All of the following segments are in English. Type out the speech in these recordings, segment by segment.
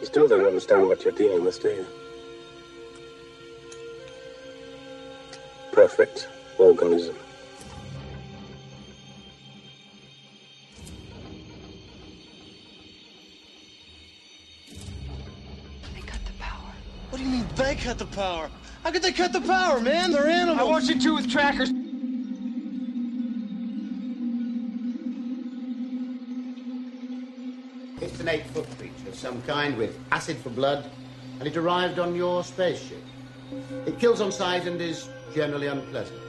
You still don't understand what you're dealing with, do you? Perfect organism. They cut the power. What do you mean they cut the power? How could they cut the power, man? They're animals. I watched it too with trackers. It's an eight-foot creature of some kind with acid for blood, and it arrived on your spaceship. It kills on sight and is generally unpleasant.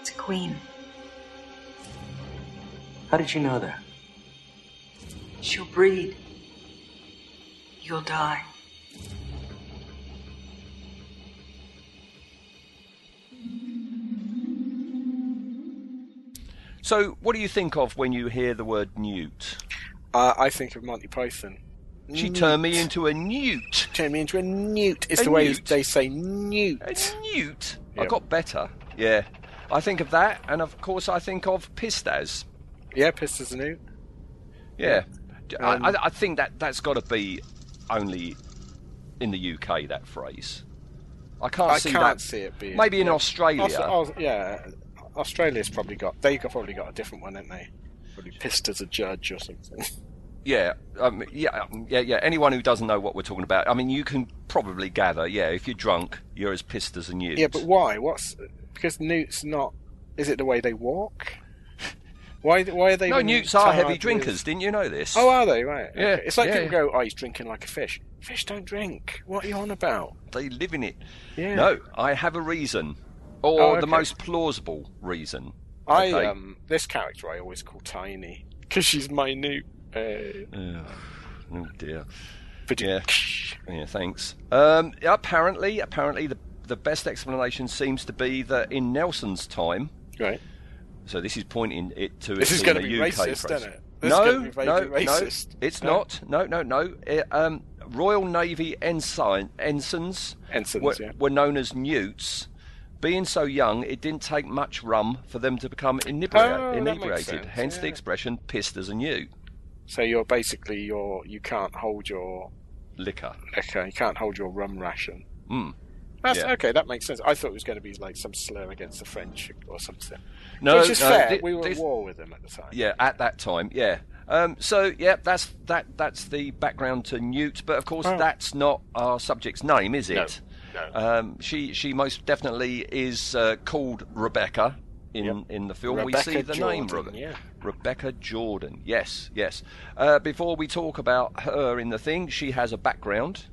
It's a queen. How did you know that? She'll breed. You'll die. So, what do you think of when you hear the word newt? Uh, I think of Monty Python. She turned me into a newt. Turned me into a newt. It's A the way newt? they say newt. A newt. I got better. Yeah. I think of that, and of course, I think of pistas. Yeah, pissed as a newt. Yeah. Um, I, I, I think that that's got to be only in the UK. That phrase. I can't I see can't that. see it being. Maybe in yeah. Australia. Aus- Aus- yeah, Australia's probably got. They've probably got a different one, haven't they? Probably pissed as a judge or something. Yeah, um, yeah, um, yeah, yeah. Anyone who doesn't know what we're talking about, I mean, you can probably gather. Yeah, if you're drunk, you're as pissed as a newt. yeah, but why? What's because newts not? Is it the way they walk? Why? Why are they? no, newts are heavy with- drinkers. Didn't you know this? Oh, are they? Right. Yeah, okay. It's like yeah, people go, "Oh, he's drinking like a fish." Fish don't drink. What are you on about? they live in it. Yeah. No, I have a reason, or Oh, the most plausible reason. I Okay. um this character I always call Tiny because she's minute. Uh, Ugh. Oh dear. Yeah. Yeah, thanks. Um, apparently, apparently, the the best explanation seems to be that in Nelson's time. Right. So this is pointing it to This is being gonna be UK racist, isn't it? This no, gonna be vaguely no, racist. no, it's No? not. No, no, no. It, um, Royal Navy ensign, ensigns, Ensigns, were, yeah. were known as newts. Being so young, it didn't take much rum for them to become inebria- Oh, inebriated. sense, Hence the expression "pissed as a newt." So you're basically you're you can't hold your Liquor. okay you can't hold your rum ration. Mm. That's Yeah. okay. That makes sense. I thought it was going to be like some slur against the French or something. No, which is no, fair. thi- we were at war with them at the time. Yeah, at that time, yeah. Um, so yeah, that's that. That's the background to Newt. But of course, Oh. that's not our subject's name, is it? No, Um, she she most definitely is uh, called Rebecca in Yep. in the film. we see the name Jordan, Rebe- yeah. Rebecca Jordan. Yes, yes. Uh, before we talk about her in the thing, she has a background.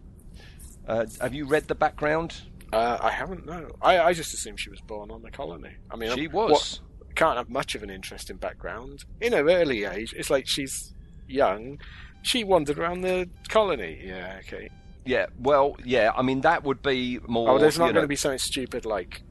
Uh, have you read the background? Uh, I haven't. No, I, I just assumed she was born on the colony. I mean, She um, was. What, can't have much of an interesting background. In her early age, it's like she's young. She wandered around the colony. Yeah, okay. Yeah. Well, yeah. I mean, that would be more. Oh, there's not going to be something stupid like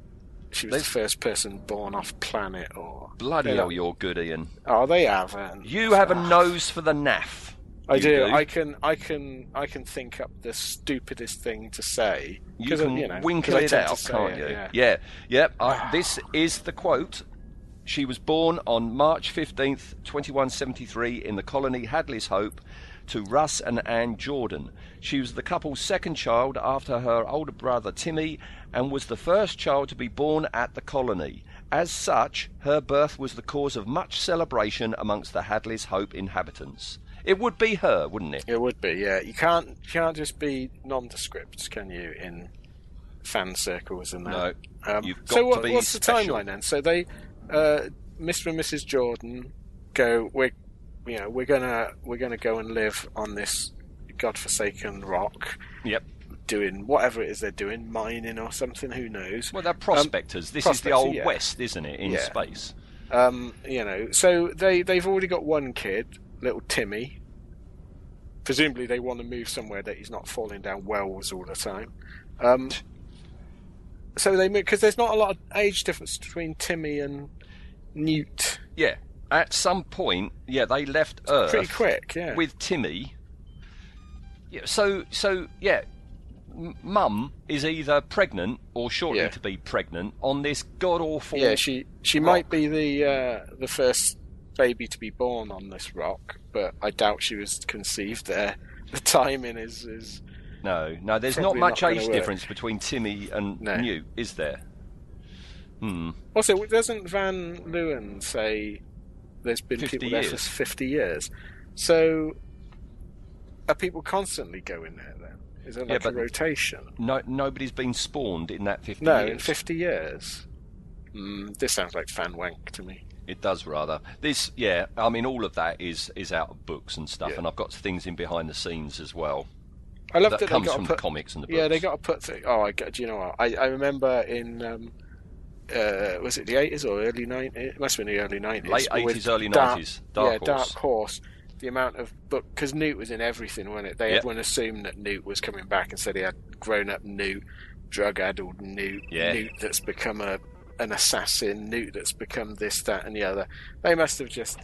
she was There's- the first person born off planet or Bloody hell, you're good, Ian. Oh, they haven't. You have a Ah. nose for the naff. I You do. I can. I can. I can think up the stupidest thing to say. You uh, can you know, winkle it out, can't it, you? Yeah. yeah. Yep. I, this is the quote. She was born on March 15th, 2173, in the colony Hadley's Hope to Russ and Anne Jordan. She was the couple's second child after her older brother Timmy and was the first child to be born at the colony. As such, her birth was the cause of much celebration amongst the Hadley's Hope inhabitants. It would be her, wouldn't it? It would be. Yeah. You can't. You can't just be nondescript, can you? In fan circles and that. No. Um, so what, what's special. the timeline then? So they, uh, Mr. and Mrs. Jordan, go. We're, you know, we're gonna we're gonna go and live on this godforsaken rock, Yep. doing whatever it is they're doing, mining or something. Who knows? Well, they're prospectors. this is the old yeah. west, isn't it, in Yeah. space? Um, you know, so they they've already got one kid, little Timmy. Presumably, they want to move somewhere that he's not falling down wells all the time. Um, so they move because there's not a lot of age difference between Timmy and Newt. Yeah. At some point, yeah, they left Earth Pretty quick, yeah. with Timmy. Yeah, so so yeah, Mum is either pregnant or shortly Yeah. to be pregnant on this god awful. yeah, she she rock. might be the uh, the first baby to be born on this rock, but I doubt she was conceived there. The timing is is No, no, there's not much not age work. difference between Timmy and No. Newt, is there? Hmm. also doesn't Van Leuwen say there's been 50 people there for fifty years? So are people constantly going there then? Is there Yeah, like but- a rotation? No, nobody's been spawned in that 50 No, in years. fifty years. Mm, this sounds like fan wank to me. It does rather. This, yeah. I mean, all of that is is out of books and stuff, Yeah. and I've got things in behind the scenes as well. I love That that, comes they got from to the put, comics and the books. Yeah, they got to put. Th- oh, I get. Do you know what? I, I remember in um, uh, was it the eighties or early nineties? It must have been the early nineties. Late 80s, early 90s, Dark yeah, Horse. Dark Horse. The amount of book because Newt was in everything, wasn't it? They Yep. everyone assumed that Newt was coming back and said he had grown up Newt, drug addled Newt, Yeah. Newt that's become a an assassin, Newt that's become this, that, and the other. They must have just,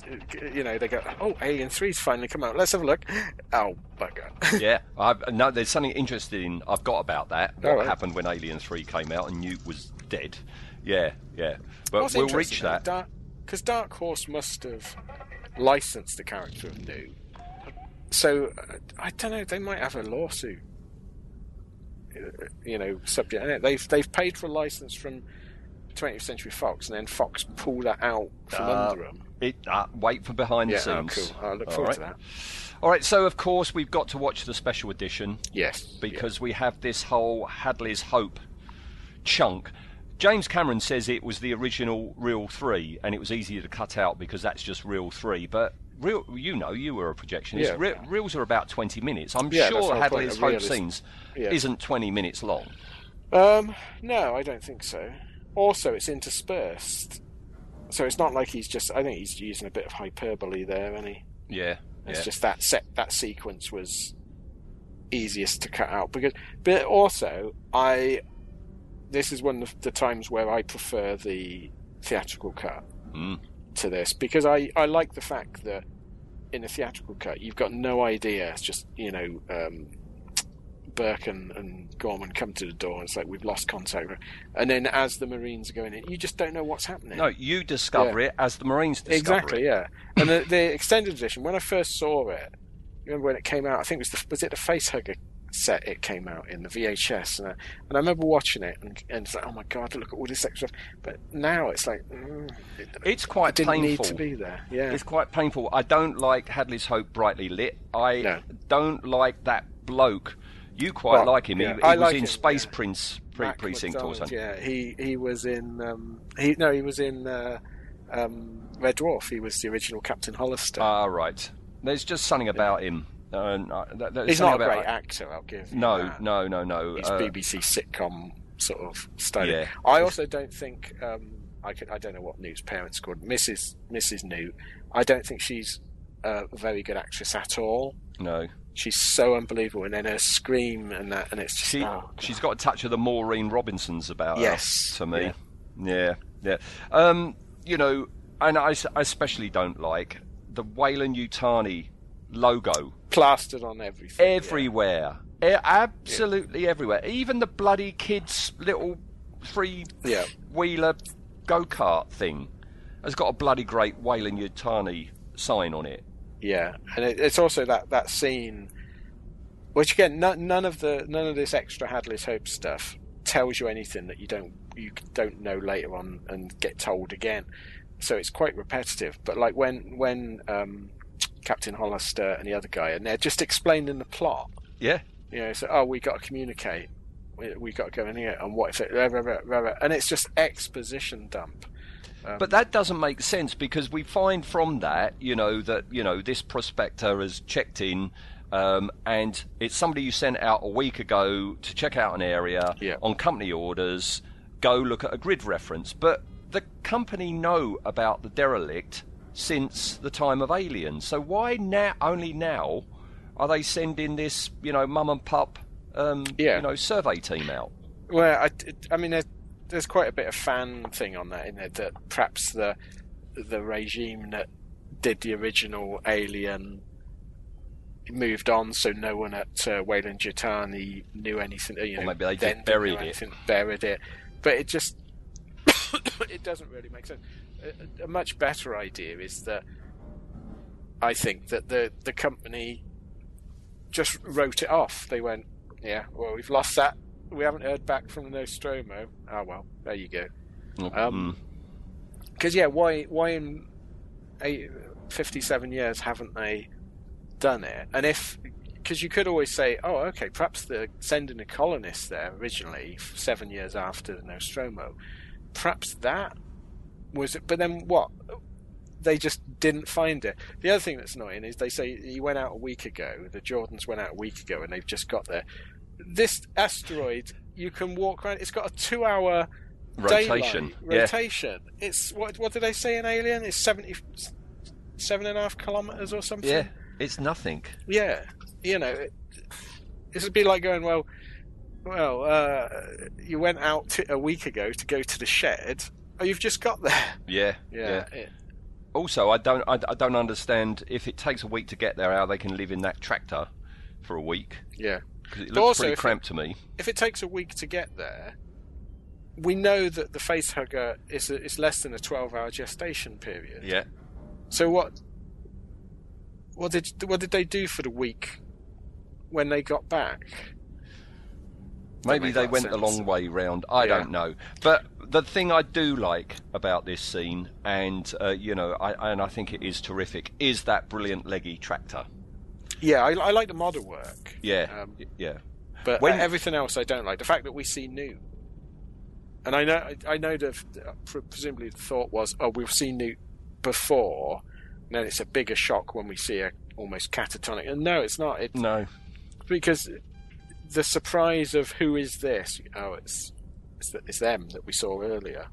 you know, they go, oh, Alien Three's finally come out. Let's have a look. Oh, bugger. yeah, I've, no, there's something interesting I've got about that. What right. happened when Alien Three came out and Newt was dead? Yeah, yeah. But What's we'll reach that. Dark because Dark Horse must have licensed the character of Newt. So uh, I don't know. They might have a lawsuit. uh, You know, subject. and They've they've paid for a license from 20th Century Fox, and then Fox pulled that out from Uh, under them. It, uh, wait for behind Yeah, the oh, scenes. cool. I look All forward right. to that. All right, so of course we've got to watch the special edition Yes, because we have this whole Hadley's Hope chunk. James Cameron says it was the original Reel 3 and it was easier to cut out because that's just Reel 3. But real, you know, you were a projectionist. Yeah. Re- reels are about 20 minutes. I'm Yeah, sure Hadley's Hope reel is- scenes yeah. isn't 20 minutes long. Um, no, I don't think so. Also, it's interspersed, so it's not like he's just. I think he's using a bit of hyperbole there, and he. Yeah. It's just that set that sequence was easiest to cut out because, but also I. This is one of the times where I prefer the theatrical cut Mm. to this because I I like the fact that in a theatrical cut you've got no idea. It's just you know. Um, Burke and, and Gorman come to the door and it's like we've lost contact and then as the Marines are going in you just don't know what's happening No, you discover Yeah. it as the Marines discover Exactly, it. yeah. And the, the extended edition, when I first saw it, remember when it came out? I think it was the was it the Facehugger set it came out in the VHS, and I, and I remember watching it and, and it's like, oh my god, look at all this extra. stuff. But now it's like, mm, it, It's quite it didn't painful. need to be there. Yeah, It's quite painful. I don't like Hadley's Hope brightly lit. I No. don't like that bloke. You quite Well, like him. yeah, he, he I was like in him, Space yeah. Prince pre- Precinct or something. Yeah, he he was in um, he no he was in uh, um, Red Dwarf. He was the original Captain Hollister. Ah, right. There's just something about him. Uh, uh, that- there's He's not a great actor. I'll give. you No, that. no, no, no. He's Uh, BBC sitcom sort of style. Yeah. I also don't think um, I could, I don't know what Newt's parents called Mrs. Mrs. Newt. I don't think she's a very good actress at all. no. She's so unbelievable, and then her scream and that, and it's just She, oh, she's got a touch of the Maureen Robinsons about Yes, her, to me. yeah. Yeah, yeah. Um, you know, and I especially don't like the Weyland Yutani logo plastered on everything. everywhere. E- absolutely everywhere. Even the bloody kids' little three Yeah. wheeler go kart thing has got a bloody great Weyland Yutani sign on it. Yeah, and it, it's also that that scene, which again, none, none of the none of this extra Hadley's Hope stuff tells you anything that you don't you don't know later on and get told again. So it's quite repetitive. But like when when um, Captain Hollister and the other guy, and they're just explaining the plot. Yeah. You know, so oh, we got to communicate. We, we got to go in here, and what if it? Rah, rah, rah. And it's just exposition dump. But that doesn't make sense because we find from that, you know, that you know this prospector has checked in, um, and it's somebody you sent out a week ago to check out an area Yeah. on company orders. Go look at a grid reference, but the company know about the derelict since the time of Aliens. So why now? Only now are they sending this, you know, mum and pup, um, Yeah. you know, survey team out? Well, I, I mean, there's, there's quite a bit of fan thing on that in it that perhaps the the regime that did the original Alien moved on, so no one at uh, Weyland Yutani knew anything. You know, Or maybe they just didn't buried it. anything, Buried it, but it just it doesn't really make sense. A, a much better idea is that I think that the the company just wrote it off. They went, yeah, well, we've lost that. We haven't heard back from the Nostromo. Oh well, there you go. Mm. Um, Because yeah, why why in eight, 57 years haven't they done it? And if because you could always say, oh, okay, perhaps they're sending a colonist there originally, seven years after the Nostromo. Perhaps that was it. But then what? They just didn't find it. The other thing that's annoying is they say he went out a week ago. The Jordans went out a week ago, and they've just got there. This asteroid, you can walk around. It's got a two-hour Rotation, daylight yeah. rotation. It's what? What did they say in Alien? It's seventy seven and a half kilometers or something. Yeah, it's nothing. Yeah, you know, it, this would be like going, well, well, uh, you went out t- a week ago to go to the shed. Oh, you've just got there. Yeah, Yeah, it- Also, I don't, I, I don't understand if it takes a week to get there, how they can live in that tractor for a week. Yeah, because it looks also, pretty if it- cramped to me. If it takes a week to get there, we know that the face hugger is a, is less than a twelve hour gestation period. Yeah. So what? What did what did they do for the week when they got back? Maybe they went the long way round. I Yeah. don't know. But the thing I do like about this scene, and uh, you know, I, and I think it is terrific, is that brilliant leggy tractor. Yeah, I, I like the model work. Yeah, Um, yeah. But When- everything else I don't like. The fact that we see Newt, and I know I know that uh, presumably the thought was, oh, we've seen Newt before, and then it's a bigger shock when we see a almost catatonic. And no, it's not. It's No, because the surprise of who is this? Oh, it's it's, it's them that we saw earlier.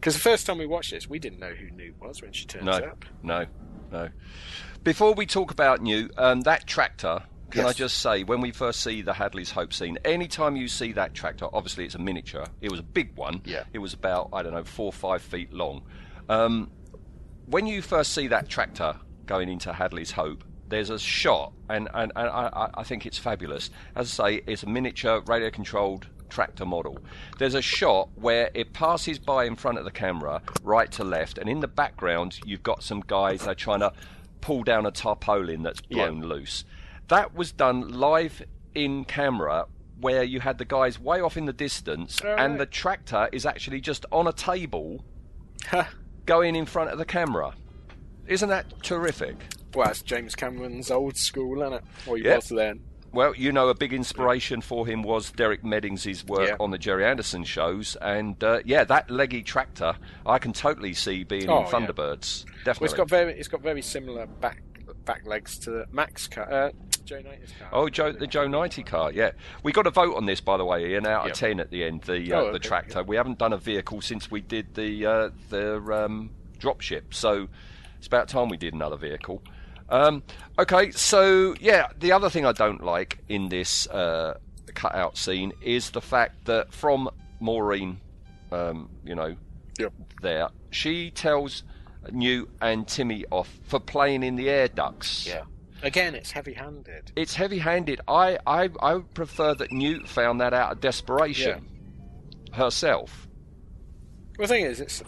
Because the first time we watched this, we didn't know who Newt was when she turns no, up. no, no. Before we talk about Newt, um, that tractor. Can I just say, when we first see the Hadley's Hope scene, anytime you see that tractor, obviously it's a miniature. It was a big one. Yeah. It was about I don't know four or five feet long. Um, when you first see that tractor going into Hadley's Hope, there's a shot, and, and, and I, I- think it's fabulous. As I say, it's a miniature radio controlled tractor model. There's a shot where it passes by in front of the camera, right to left, and in the background, you've got some guys that are trying to pull down a tarpaulin that's blown loose. That was done live in camera. Where you had the guys way off in the distance, Oh, and the tractor is actually just on a table going in front of the camera. Isn't that terrific? Well, that's James Cameron's old school, isn't it? Or he Yep. was then. Well, you know, a big inspiration for him was Derek Meddings' work Yeah. on the Gerry Anderson shows, and uh, yeah, that leggy tractor I can totally see being Oh, in yeah. Thunderbirds. Well, Definitely. it's got very it's got very similar back back legs to the Max car, uh, Joe 90's car. Oh, Joe, the Joe 90 car, yeah. We got a vote on this, by the way, Ian, out Yeah. of 10 at the end, the uh, Oh, the okay, tractor. We haven't done a vehicle since we did the uh, the um, dropship, so it's about time we did another vehicle. Um, okay, so yeah, the other thing I don't like in this uh, cutout scene is the fact that from Maureen, um, you know, Yep. there, she tells Newt and Timmy off for playing in the air ducts Yeah. Again, it's heavy-handed. it's heavy-handed. I, I I prefer that Newt found that out of desperation herself. Well, the thing is, it's.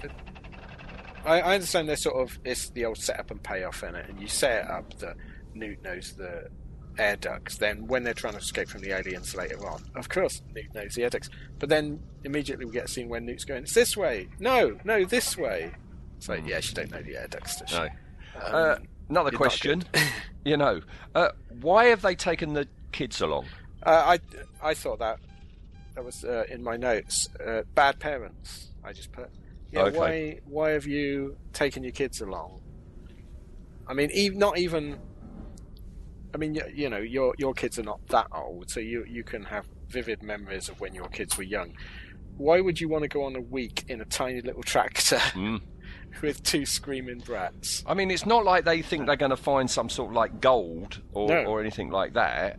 I, I understand there's sort of it's the old setup and payoff in it, and you set it up that Newt knows the air ducts. Then when they're trying to escape from the aliens later on, of course Newt knows the air ducts. But then immediately we get a scene where Newt's going, "It's this way." No, no, this way. It's like, yeah, she don't know the air ducts, does she? No. Um, Uh, another you're not question. you know, uh, why have they taken the kids along? Uh, I I thought that that was uh, in my notes. Uh, bad parents. I just put. Yeah, Okay. why why have you taken your kids along? I mean, not even. I mean, you, you know, your your kids are not that old, so you you can have vivid memories of when your kids were young. Why would you want to go on a week in a tiny little tractor Mm. with two screaming brats? I mean, it's not like they think they're going to find some sort of like gold or, No. or anything like that.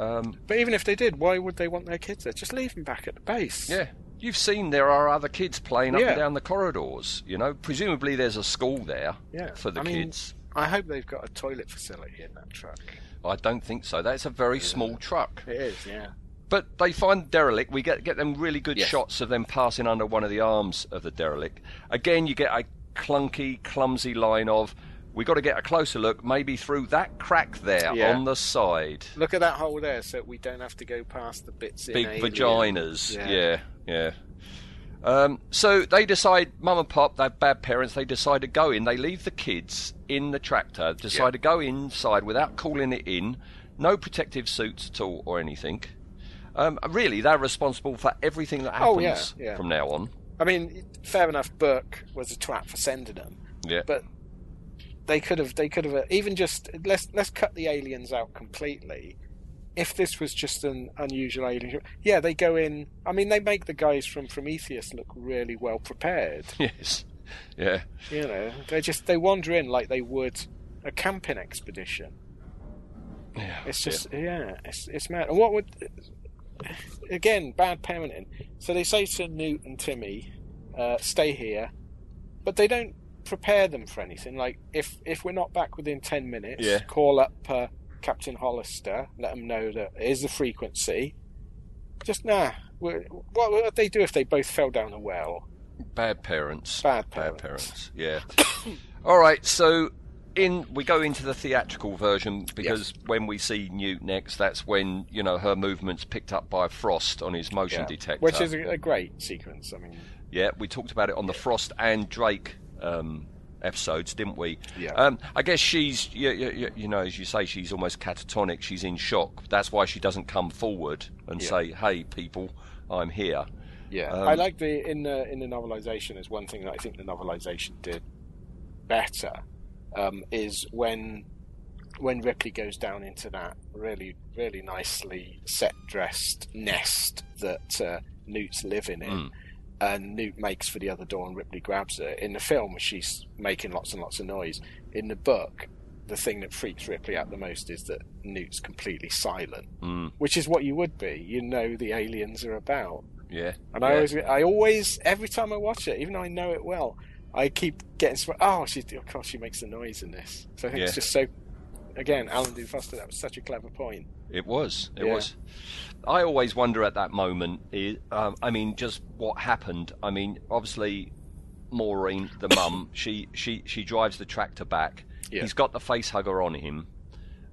Um, But even if they did, why would they want their kids there? Just leave them back at the base. yeah, you've seen there are other kids playing up Yeah. and down the corridors. You know, presumably there's a school there Yeah. for the I mean, kids. I hope they've got a toilet facility in that truck. I don't think so. That's a very small truck. It is, yeah. But they find derelict. We get get them really good Yes. shots of them passing under one of the arms of the derelict. Again, you get a clunky, clumsy line of We've got to get a closer look, maybe through that crack there Yeah. on the side. Look at that hole there, so we don't have to go past the bits in Big vaginas. Yeah. Yeah, yeah. Um, so they decide, mum and pop, they're bad parents, they decide to go in. They leave the kids in the tractor, decide Yeah. to go inside without calling it in. No protective suits at all or anything. Um, really, they're responsible for everything that happens Oh, yeah, yeah. from now on. I mean, fair enough. Burke was a twat for sending them, Yeah. but they could have. They could have even just let's let's cut the aliens out completely. If this was just an unusual alien, yeah, they go in. I mean, they make the guys from Prometheus look really well prepared. yes. Yeah. You know, they just they wander in like they would a camping expedition. Yeah. It's just yeah, it's it's mad. And what would again bad parenting? So they say to Newt and Timmy, uh, "Stay here," but they don't prepare them for anything. Like if if we're not back within ten minutes, Yeah. call up uh, Captain Hollister, let them know that here's the frequency. Just nah. What would they do if they both fell down a well? Bad parents. Bad Bad parents. parents. Yeah. All right. So in we go into the theatrical version because when we see Newt next, that's when you know her movements picked up by Frost on his motion Yeah. detector. Which is a, a great sequence. I mean, yeah, we talked about it on the Frost and Drake um, episodes, didn't we? Yeah. Um, I guess she's you, you, you know as you say she's almost catatonic. She's in shock. That's why she doesn't come forward and Yeah. say, "Hey, people, I'm here." Yeah, Um, I like the in the in the novelization is one thing that I think the novelization did better um, is when when Ripley goes down into that really really nicely set dressed nest that uh, Newt's living in. Mm. And Newt makes for the other door, and Ripley grabs her. In the film, she's making lots and lots of noise. In the book, the thing that freaks Ripley out the most is that Newt's completely silent, Mm, which is what you would be. You know the aliens are about. yeah. And yeah. I always, I always, every time I watch it, even though I know it well, I keep getting. Oh, she, of course, she makes the noise in this. So I think it's just so. Again, Alan Dean Foster, that was such a clever point. It was. It Yeah. was. I always wonder at that moment. i um, I mean, just what happened. I mean, obviously, Maureen, the mum, she she she drives the tractor back. Yeah. He's got the face hugger on him.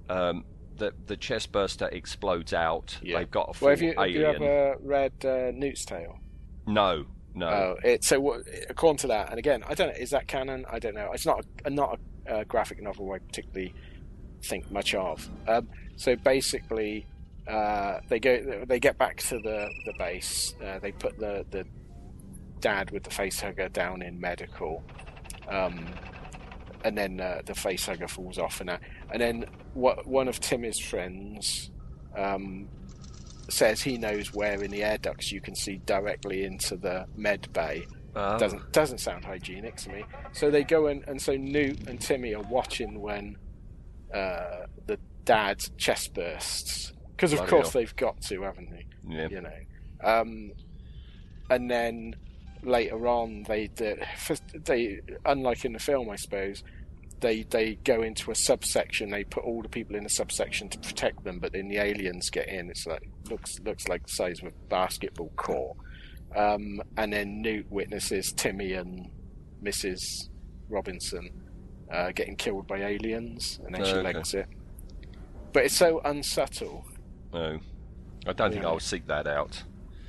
Um, the the chest burster explodes out. They've got a full Well, have you, have you ever read uh, Newt's Tale? No, no. Oh, it, so what, according to that, and again, I don't know, is that canon? I don't know. It's not a, not a, uh graphic novel I particularly think much of. Um, so basically, uh, they go, they get back to the the base. Uh, they put the the dad with the face hugger down in medical, um, and then uh, the face hugger falls off, and that, and then what one of Timmy's friends. Um, says he knows where in the air ducts you can see directly into the med bay. Oh. Doesn't doesn't sound hygienic to me. So they go in, and so Newt and Timmy are watching when uh, the dad chest bursts because of Bloody course hell. they've got to, haven't they? Yeah. You know, um, and then later on they they, unlike in the film, I suppose. They, they go into a subsection. They put all the people in a subsection to protect them, but then the aliens get in. It's like looks looks like the size of a basketball court. Um, and then Newt witnesses Timmy and Mrs. Robinson uh, getting killed by aliens, and then she Okay. legs it. But it's so unsubtle. No. I don't think Yeah. I'll seek that out.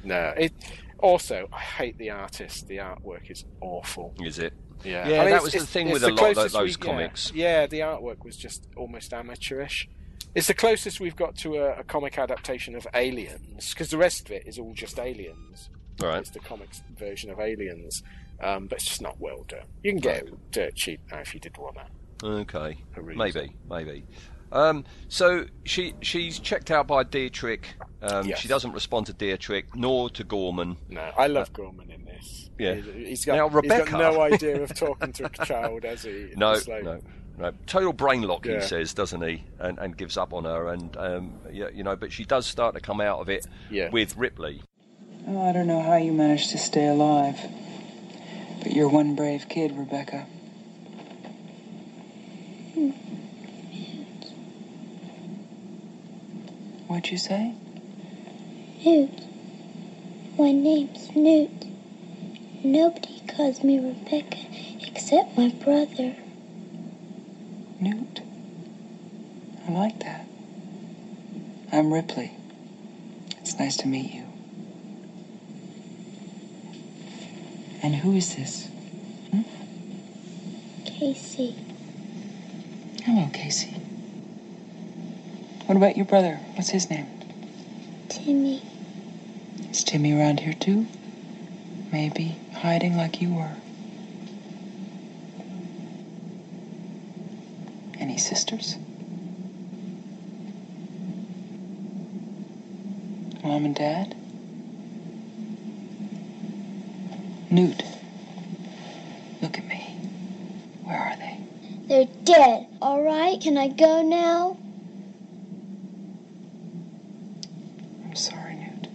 No, it. Also, I hate the artist. The artwork is awful. Is it? Yeah, Yeah, I mean, that was the thing with a lot of those we- yeah. comics. Yeah, the artwork was just almost amateurish. It's the closest we've got to a, a comic adaptation of Aliens, because the rest of it is all just Aliens. Right. It's the comics version of Aliens, um, but it's just not well done. You can get it dirt cheap now if you did want that. Okay, maybe, maybe. Um, so she she's checked out by Dietrich. Um, Yes. She doesn't respond to Dietrich nor to Gorman. No, I love Gorman in this. Yeah. He- he's got, Now, he's Rebecca- got no idea of talking to a child, has he? No, like- no, no. Total brain lock, he says, doesn't he? And, and gives up on her, and um, yeah, you know. But she does start to come out of it Yeah. with Ripley. Oh, I don't know how you managed to stay alive. But you're one brave kid, Rebecca. What'd you say? Newt. My name's Newt. Nobody calls me Rebecca except my brother. Newt. I like that. I'm Ripley. It's nice to meet you. And who is this? Hmm? Casey. Hello, Casey. What about your brother? What's his name? Timmy. Is Timmy around here too? Maybe hiding like you were. Any sisters? Mom and Dad? Newt. Look at me. Where are they? They're dead. All right, can I go now? I'm sorry, Newt.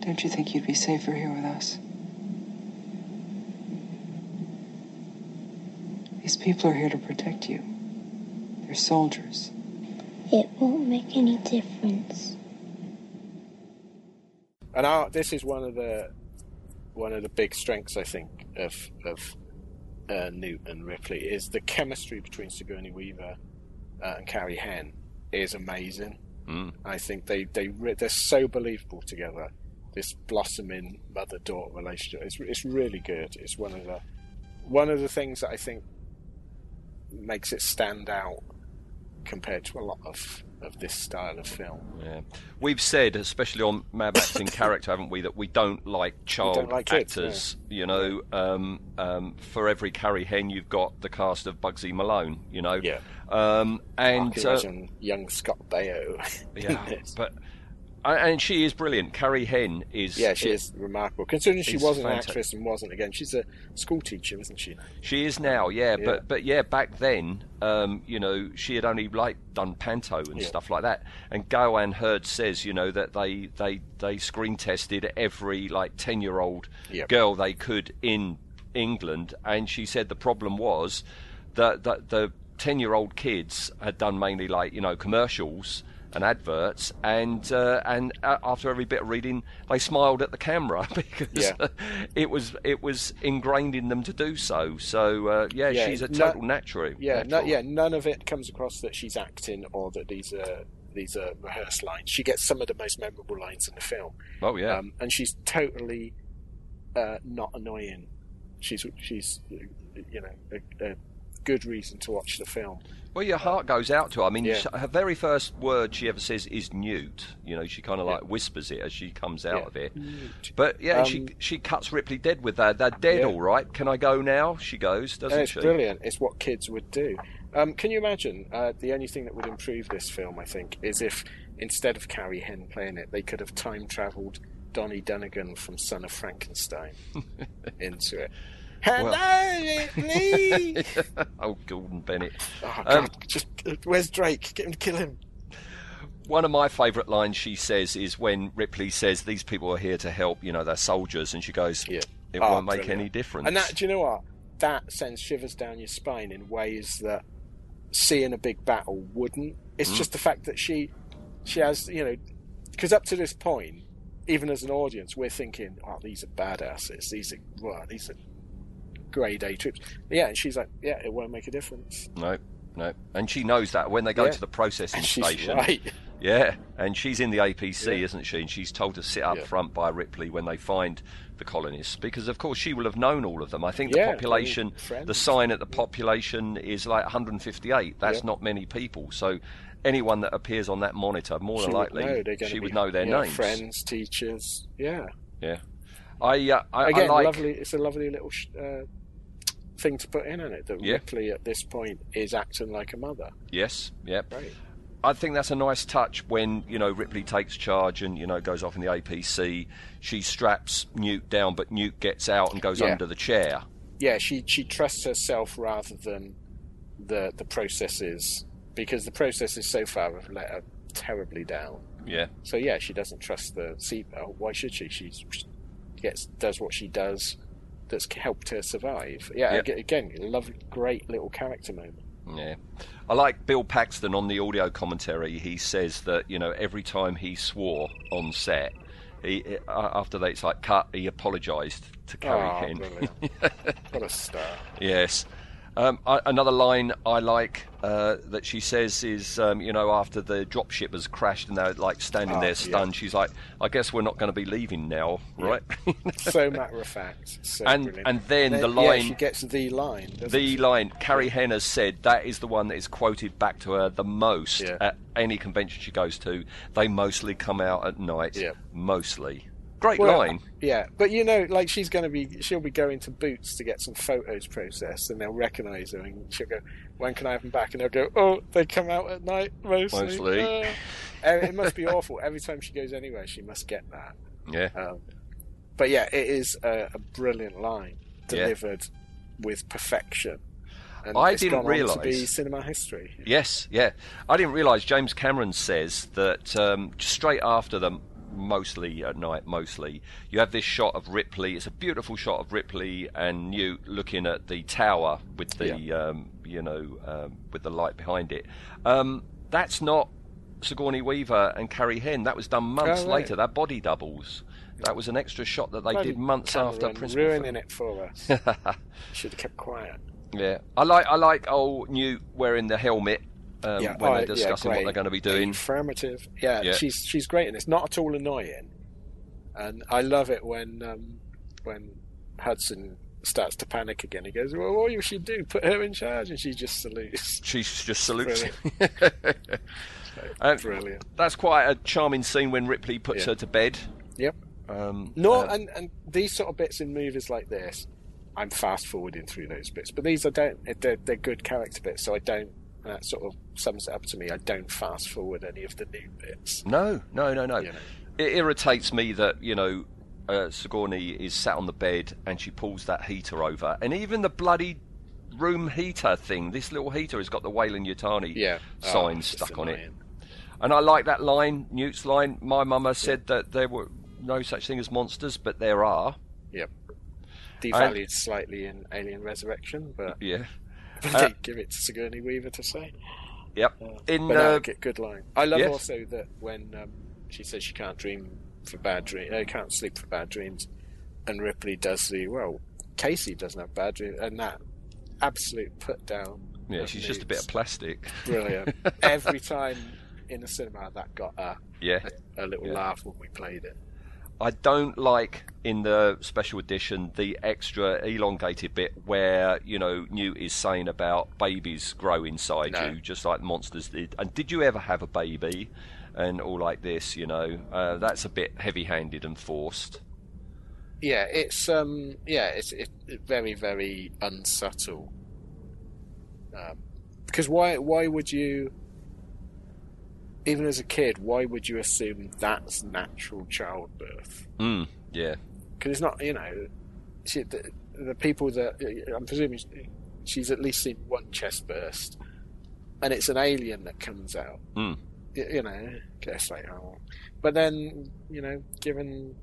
Don't you think you'd be safer here with us? These people are here to protect you. They're soldiers. It won't make any difference. And our, this is one of the one of the big strengths, I think, of of uh, Newt and Ripley is the chemistry between Sigourney Weaver uh, and Carrie Henn is amazing. Mm. I think they they re- they're so believable together. This blossoming mother daughter relationship it's it's really good. It's one of the one of the things that I think makes it stand out compared to a lot of of this style of film. Yeah, we've said, especially on Mad Max in character, haven't we, that we don't like child don't like actors. You know, um, um, for every Carrie Henn, you've got the cast of Bugsy Malone. You know, Yeah. um, and uh, young Scott Baio. yeah, but and she is brilliant. Carrie Henn is yeah, she is remarkable. Considering she wasn't an actress and wasn't again, she's a school teacher, isn't she? She is now, yeah, Yeah. but but yeah, back then, um, you know, she had only like done panto and Yeah. stuff like that. And Gale Anne Hurd says, you know, that they they they screen tested every like ten year old girl they could in England, and she said the problem was that that the ten year old kids had done mainly like you know commercials and adverts, and uh, and uh, after every bit of reading, they smiled at the camera because Yeah. it was it was ingrained in them to do so. So uh, yeah, Yeah, she's a no- total natural. Yeah, no, yeah, none of it comes across that she's acting or that these are these are rehearsed lines. She gets some of the most memorable lines in the film. Oh yeah. um, and she's totally uh, not annoying. She's she's you know a, a good reason to watch the film. Well, your heart goes out to her. I mean, Yeah. her very first word she ever says is "Newt." You know, she kind of Yeah. like whispers it as she comes out Yeah. of it. But yeah, she Um, she cuts Ripley dead with that. They're dead, Yeah. all right. Can I go now? She goes, doesn't it's she? brilliant. It's what kids would do. Um, can you imagine? Uh, the only thing that would improve this film, I think, is if instead of Carrie Henn playing it, they could have time travelled Donnie Dunagan from Son of Frankenstein into it. Hello, Ripley. oh, Gordon Bennett. oh, God, Um, just uh, where's Drake? Get him to kill him. One of my favourite lines she says is when Ripley says, "These people are here to help. You know, they're soldiers," and she goes, Yeah. "It Oh, won't make any difference." And that, do you know what? That sends shivers down your spine in ways that seeing a big battle wouldn't. It's Mm. just the fact that she, she has, you know, because up to this point, even as an audience, we're thinking, "Oh, these are badasses. These are, well, these are grade A troops." Yeah, and she's like, "Yeah, it won't make a difference." no, no, and she knows that when they go Yeah. to the processing station. right. Yeah, and she's in the APC, Yeah. isn't she? And she's told to sit up Yeah. front by Ripley when they find the colonists, because of course she will have known all of them. I think the population, the sign at the population is like 158. That's not many people. So anyone that appears on that monitor, more She than likely, know. She would be, know their yeah, names. Friends, teachers. Yeah. Yeah, I, uh, I, Again, I like. lovely. It's a lovely little sh- uh, thing to put in on it. That Yeah. Ripley at this point is acting like a mother. Yes, yeah. Right. I think that's a nice touch when you know Ripley takes charge and you know goes off in the APC. She straps Newt down, but Newt gets out and goes Yeah. under the chair. yeah, she she trusts herself rather than the the processes because the processes so far have let her terribly down. Yeah, So yeah, she doesn't trust the seatbelt. Why should she? She gets does what she does. That's helped her survive. Yeah, ag- again, lovely, great little character moment. Yeah. I like Bill Paxton on the audio commentary. He says that, you know, every time he swore on set, he, after that, it's like cut, he apologised to Carrie ah, Oh, Henn. brilliant. what a star. yes. Um, I, another line I like uh, that she says is, um, you know, after the dropship has crashed and they're like standing Oh, there yeah. stunned, she's like, "I guess we're not going to be leaving now, right?" so matter of fact. So And- brilliant. and then the yeah, line- she gets the line. the she? line Carrie Henn has said that is the one that is quoted back to her the most Yeah. at any convention she goes to. They mostly come out at night. Yeah. Mostly. Great Well, line. Yeah, but you know, like she's going to be, she'll be going to Boots to get some photos processed, and they'll recognise her, and she'll go, "When can I have them back?" And they'll go, "Oh, they come out at night mostly." Mostly. Uh." Eh, it must be awful. Every time she goes anywhere, she must get that. Yeah. Um, but yeah, it is a, a brilliant line Yeah. delivered with perfection. And I it's didn't gone on to be realise- cinema history. Yes, yeah. I didn't realise James Cameron says that um, just straight after them, mostly at night, mostly, you have this shot of Ripley. It's a beautiful shot of Ripley and Newt looking at the tower with the, um, you know, um, with the light behind it. Um, that's not Sigourney Weaver and Carrie Henn. That was done months Oh, right. later. That body doubles. That was an extra shot that they Bloody did months after Principal. ruining it for us. Should have kept quiet. Yeah, I like I like old Newt wearing the helmet um, yeah, when oh, they're discussing yeah, what they're going to be doing. Affirmative. Yeah, Yeah. she's she's great, and it's not at all annoying. And I love it when um, when Hudson starts to panic again. He goes, "Well, what you should do? Put her in charge," and she just salutes. She just salutes. Brilliant. Uh, Brilliant. That's quite a charming scene when Ripley puts her to bed. Yep. Um, No, uh, and and these sort of bits in movies like this, I'm fast forwarding through those bits, but these I don't. They're, they're good character bits, so I don't. And That sort of sums it up to me. I don't fast forward any of the new bits. no, no, no, no. You know. It irritates me that you know uh, Sigourney is sat on the bed and she pulls that heater over, and even the bloody room heater thing. This little heater has got the Weyland Yutani Yeah. Oh, sign just stuck on it. And I like that line, Newt's line. My mama said that there were no such thing as monsters, but there are. Yep. Devalued slightly in Alien Resurrection, but Yeah. They Uh, give it to Sigourney Weaver to say. Yep. In But no, uh, good, line. I love yes. also that when um, she says she can't dream for bad dreams, uh, can't sleep for bad dreams, and Ripley does the well. Casey doesn't have bad dreams, and that absolute put down. yeah, she's just a bit of plastic. brilliant. Every time in the cinema, that got a, Yeah. a, a little Yeah. laugh when we played it. I don't like in the special edition the extra elongated bit where you know Newt is saying about babies grow inside No. you just like monsters did. And did you ever have a baby? And all like this, you know, uh, that's a bit heavy-handed and forced. Yeah, it's um, yeah, it's it, it very very unsubtle. Um, because why why would you, even as a kid, why would you assume that's natural childbirth? Mm, yeah, Because it's not, you know, she, the, the people that I'm presuming she's at least seen one chest burst, and it's an alien that comes out. Mm. Y- You know, guess like oh, but then you know, given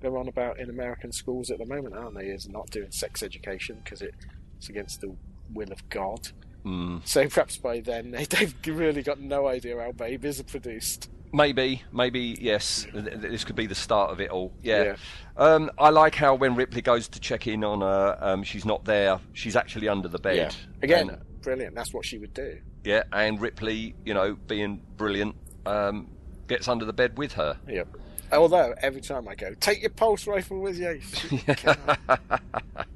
they're on about in American schools at the moment, aren't they? Is not doing sex education because it's against the will of God. Mm. So perhaps by then they, they've really got no idea how babies are produced. Maybe, maybe yes. th- th- This could be the start of it all. Yeah. Yeah. Um, I like how when Ripley goes to check in on her, um, she's not there. She's actually under the bed. Again, And- brilliant. That's what she would do. yeah, and Ripley, you know, being brilliant, um, gets under the bed with her. Yep. Although every time I go, take your pulse rifle with you.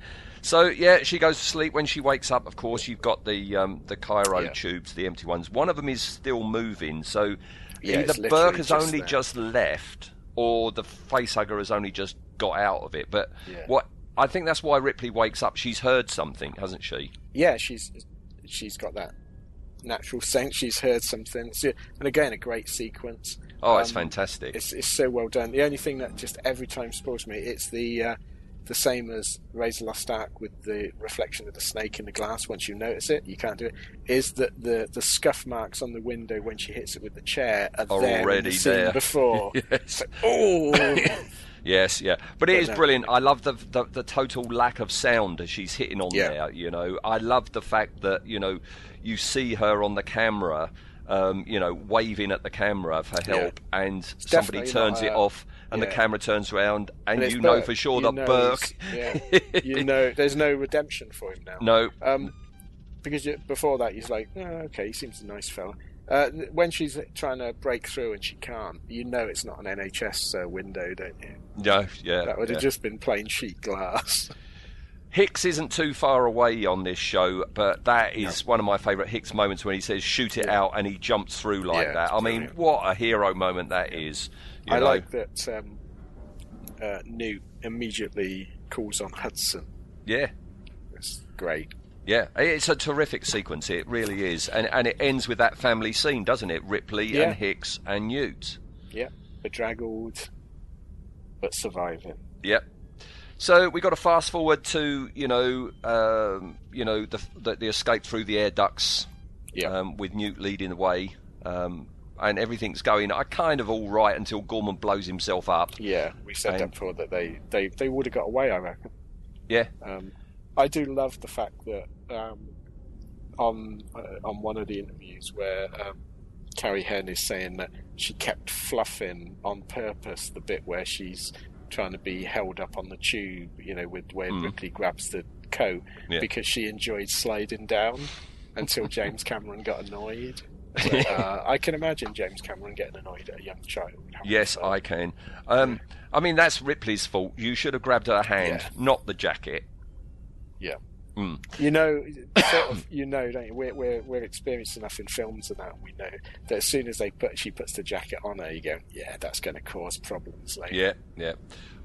So yeah, she goes to sleep. When she wakes up, of course, you've got the um, the cryo Yeah. tubes, the empty ones. One of them is still moving. So Yeah, either Burke has only there. just left, or the facehugger has only just got out of it. But Yeah. what I think that's why Ripley wakes up. She's heard something, hasn't she? yeah, she's she's got that natural sense. She's heard something. So, and again, a great sequence. Oh, it's Um, fantastic. It's, it's so well done. The only thing that just every time spoils me, it's the uh, the same as Raiders Lost Ark with the reflection of the snake in the glass. Once you notice it, you can't do it. Is that the the scuff marks on the window when she hits it with the chair are, Are there already the there. before? Yes. oh, Yes, yeah, but it But is no. brilliant. I love the, the the total lack of sound as she's hitting on Yeah. there. You know, I love the fact that you know you see her on the camera, um, you know, waving at the camera for Yeah. help, and somebody definitely turns it off, and the camera turns around, and, it's you know for sure You that Burke. Yeah. you know, there's no redemption for him now. no, Um, because you, before that he's like, oh, okay, he seems a nice fella. Uh, when she's trying to break through and she can't, you know it's not an NHS uh, window, don't you? No, yeah. That would have just been plain sheet glass. Hicks isn't too far away on this show, but that is one of my favourite Hicks moments when he says "shoot it out" and he jumps through like Yeah, that. I mean, brilliant. what a hero moment that is. I know? like that um, uh, Newt immediately calls on Hudson. Yeah, It's great. yeah. It's a terrific sequence. It really is, and and it ends with that family scene, doesn't it? Ripley Yeah. and Hicks and Newt. Yeah, bedraggled, but surviving. Yep. So we got to fast forward to you know um, you know the, the the escape through the air ducts Yeah. um, with Newt leading the way, um, and everything's going I kind of all right until Gorman blows himself up. Yeah, we said And- that before that they, they, they would have got away, I reckon. Yeah, Um, I do love the fact that um, on uh, on one of the interviews where um, Carrie Henn is saying that she kept fluffing on purpose the bit where she's trying to be held up on the tube, you know, with where Ripley grabs the coat Yeah. because she enjoyed sliding down until James Cameron got annoyed. So, uh, I can imagine James Cameron getting annoyed at a young child. yes. I can. Um, I mean that's Ripley's fault. You should have grabbed her hand, Yeah. not the jacket. Yeah. Mm. You know, sort of, you know, don't you? We're, we're we're experienced enough in films and that we know that as soon as they put she puts the jacket on her, you go, yeah, that's going to cause problems later. Yeah, yeah.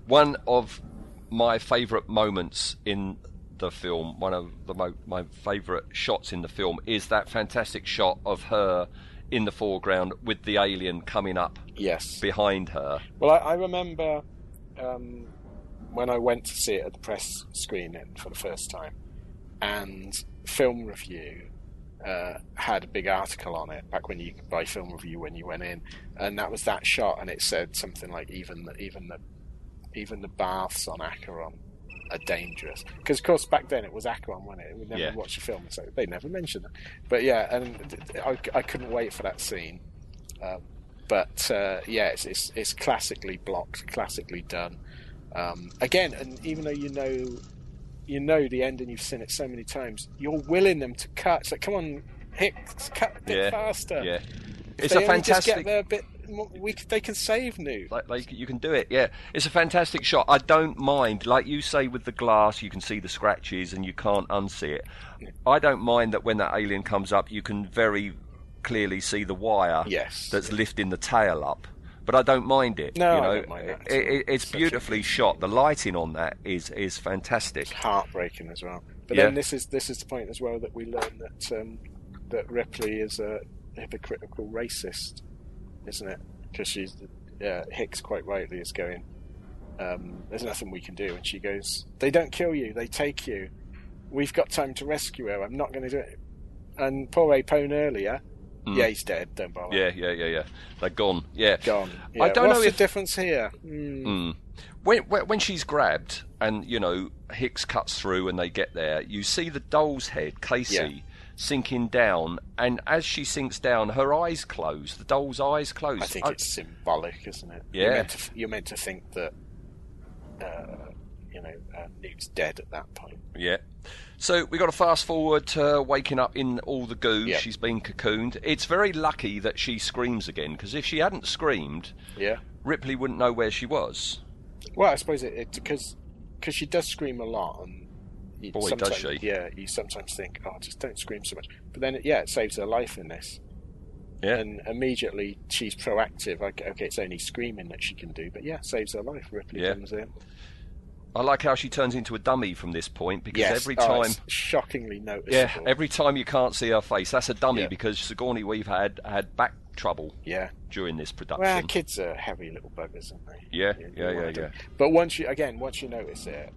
One of my favourite moments in the film, one of the mo- my favourite shots in the film, is that fantastic shot of her in the foreground with the alien coming up Yes. behind her. Well, I, I remember um, when I went to see it at the press screening for the first time, and Film Review uh, had a big article on it back when you could buy Film Review when you went in, and that was that shot, and it said something like even the, even the even the baths on Acheron are dangerous because of course back then it was Acheron wasn't it we never Yeah. watched the film so they never mentioned it but yeah and I, I couldn't wait for that scene um, but uh, yeah, it's, it's it's classically blocked, classically done. Um, again, and even though you know you know the end and you've seen it so many times, you're willing them to cut. It's like, come on, Hicks, cut a bit Yeah, faster. Yeah, If it's they a only just fantastic. get there a bit. We they can save Newt. like, like you can do it yeah it's a fantastic shot i don't mind like you say with the glass you can see the scratches and you can't unsee it i don't mind that when that alien comes up you can very clearly see the wire Yes. that's lifting the tail up but i don't mind it No, you I don't mind that It- it- it's Such beautifully good shot the lighting on that is is fantastic It's heartbreaking as well. But Yeah. then this is this is the point as well that we learn that um, that Ripley is a hypocritical racist, isn't it? Because she's uh, Hicks quite rightly is going. Um, There's nothing we can do, and she goes, "They don't kill you; they take you. We've got time to rescue her. I'm not going to do it." And poor Apone earlier, yeah, he's dead. Don't bother. Mm. yeah yeah yeah yeah they're gone yeah gone. I don't What's know the if- difference here. Hmm. Mm. When, when when she's grabbed and you know Hicks cuts through and they get there, you see the doll's head, Casey, Yeah. sinking down, and as she sinks down, her eyes close. The doll's eyes close. I think it's symbolic, isn't it? Yeah. You're meant to, you're meant to think that, uh, you know, uh, Newt's dead at that point. yeah. So we got to fast forward to waking up in all the goo. Yeah. She's been cocooned. It's very lucky that she screams again because if she hadn't screamed, Yeah. Ripley wouldn't know where she was. Well, I suppose it, because because she does scream a lot, and you Boy, does she. Yeah, you sometimes think, oh, just don't scream so much. But then, yeah, it saves her life in this. Yeah. And immediately she's proactive. Okay, okay, it's only screaming that she can do, but yeah, saves her life. Ripley Yeah. comes in. I like how she turns into a dummy from this point because Yes, every oh, time. it's shockingly noticeable. Yeah, every time you can't see her face, that's a dummy Yeah. because Sigourney Weaver had had back trouble yeah. during this production. Well, kids are heavy little buggers, aren't they? Yeah, You- you yeah, wanna yeah, yeah. But once you again, once you notice it,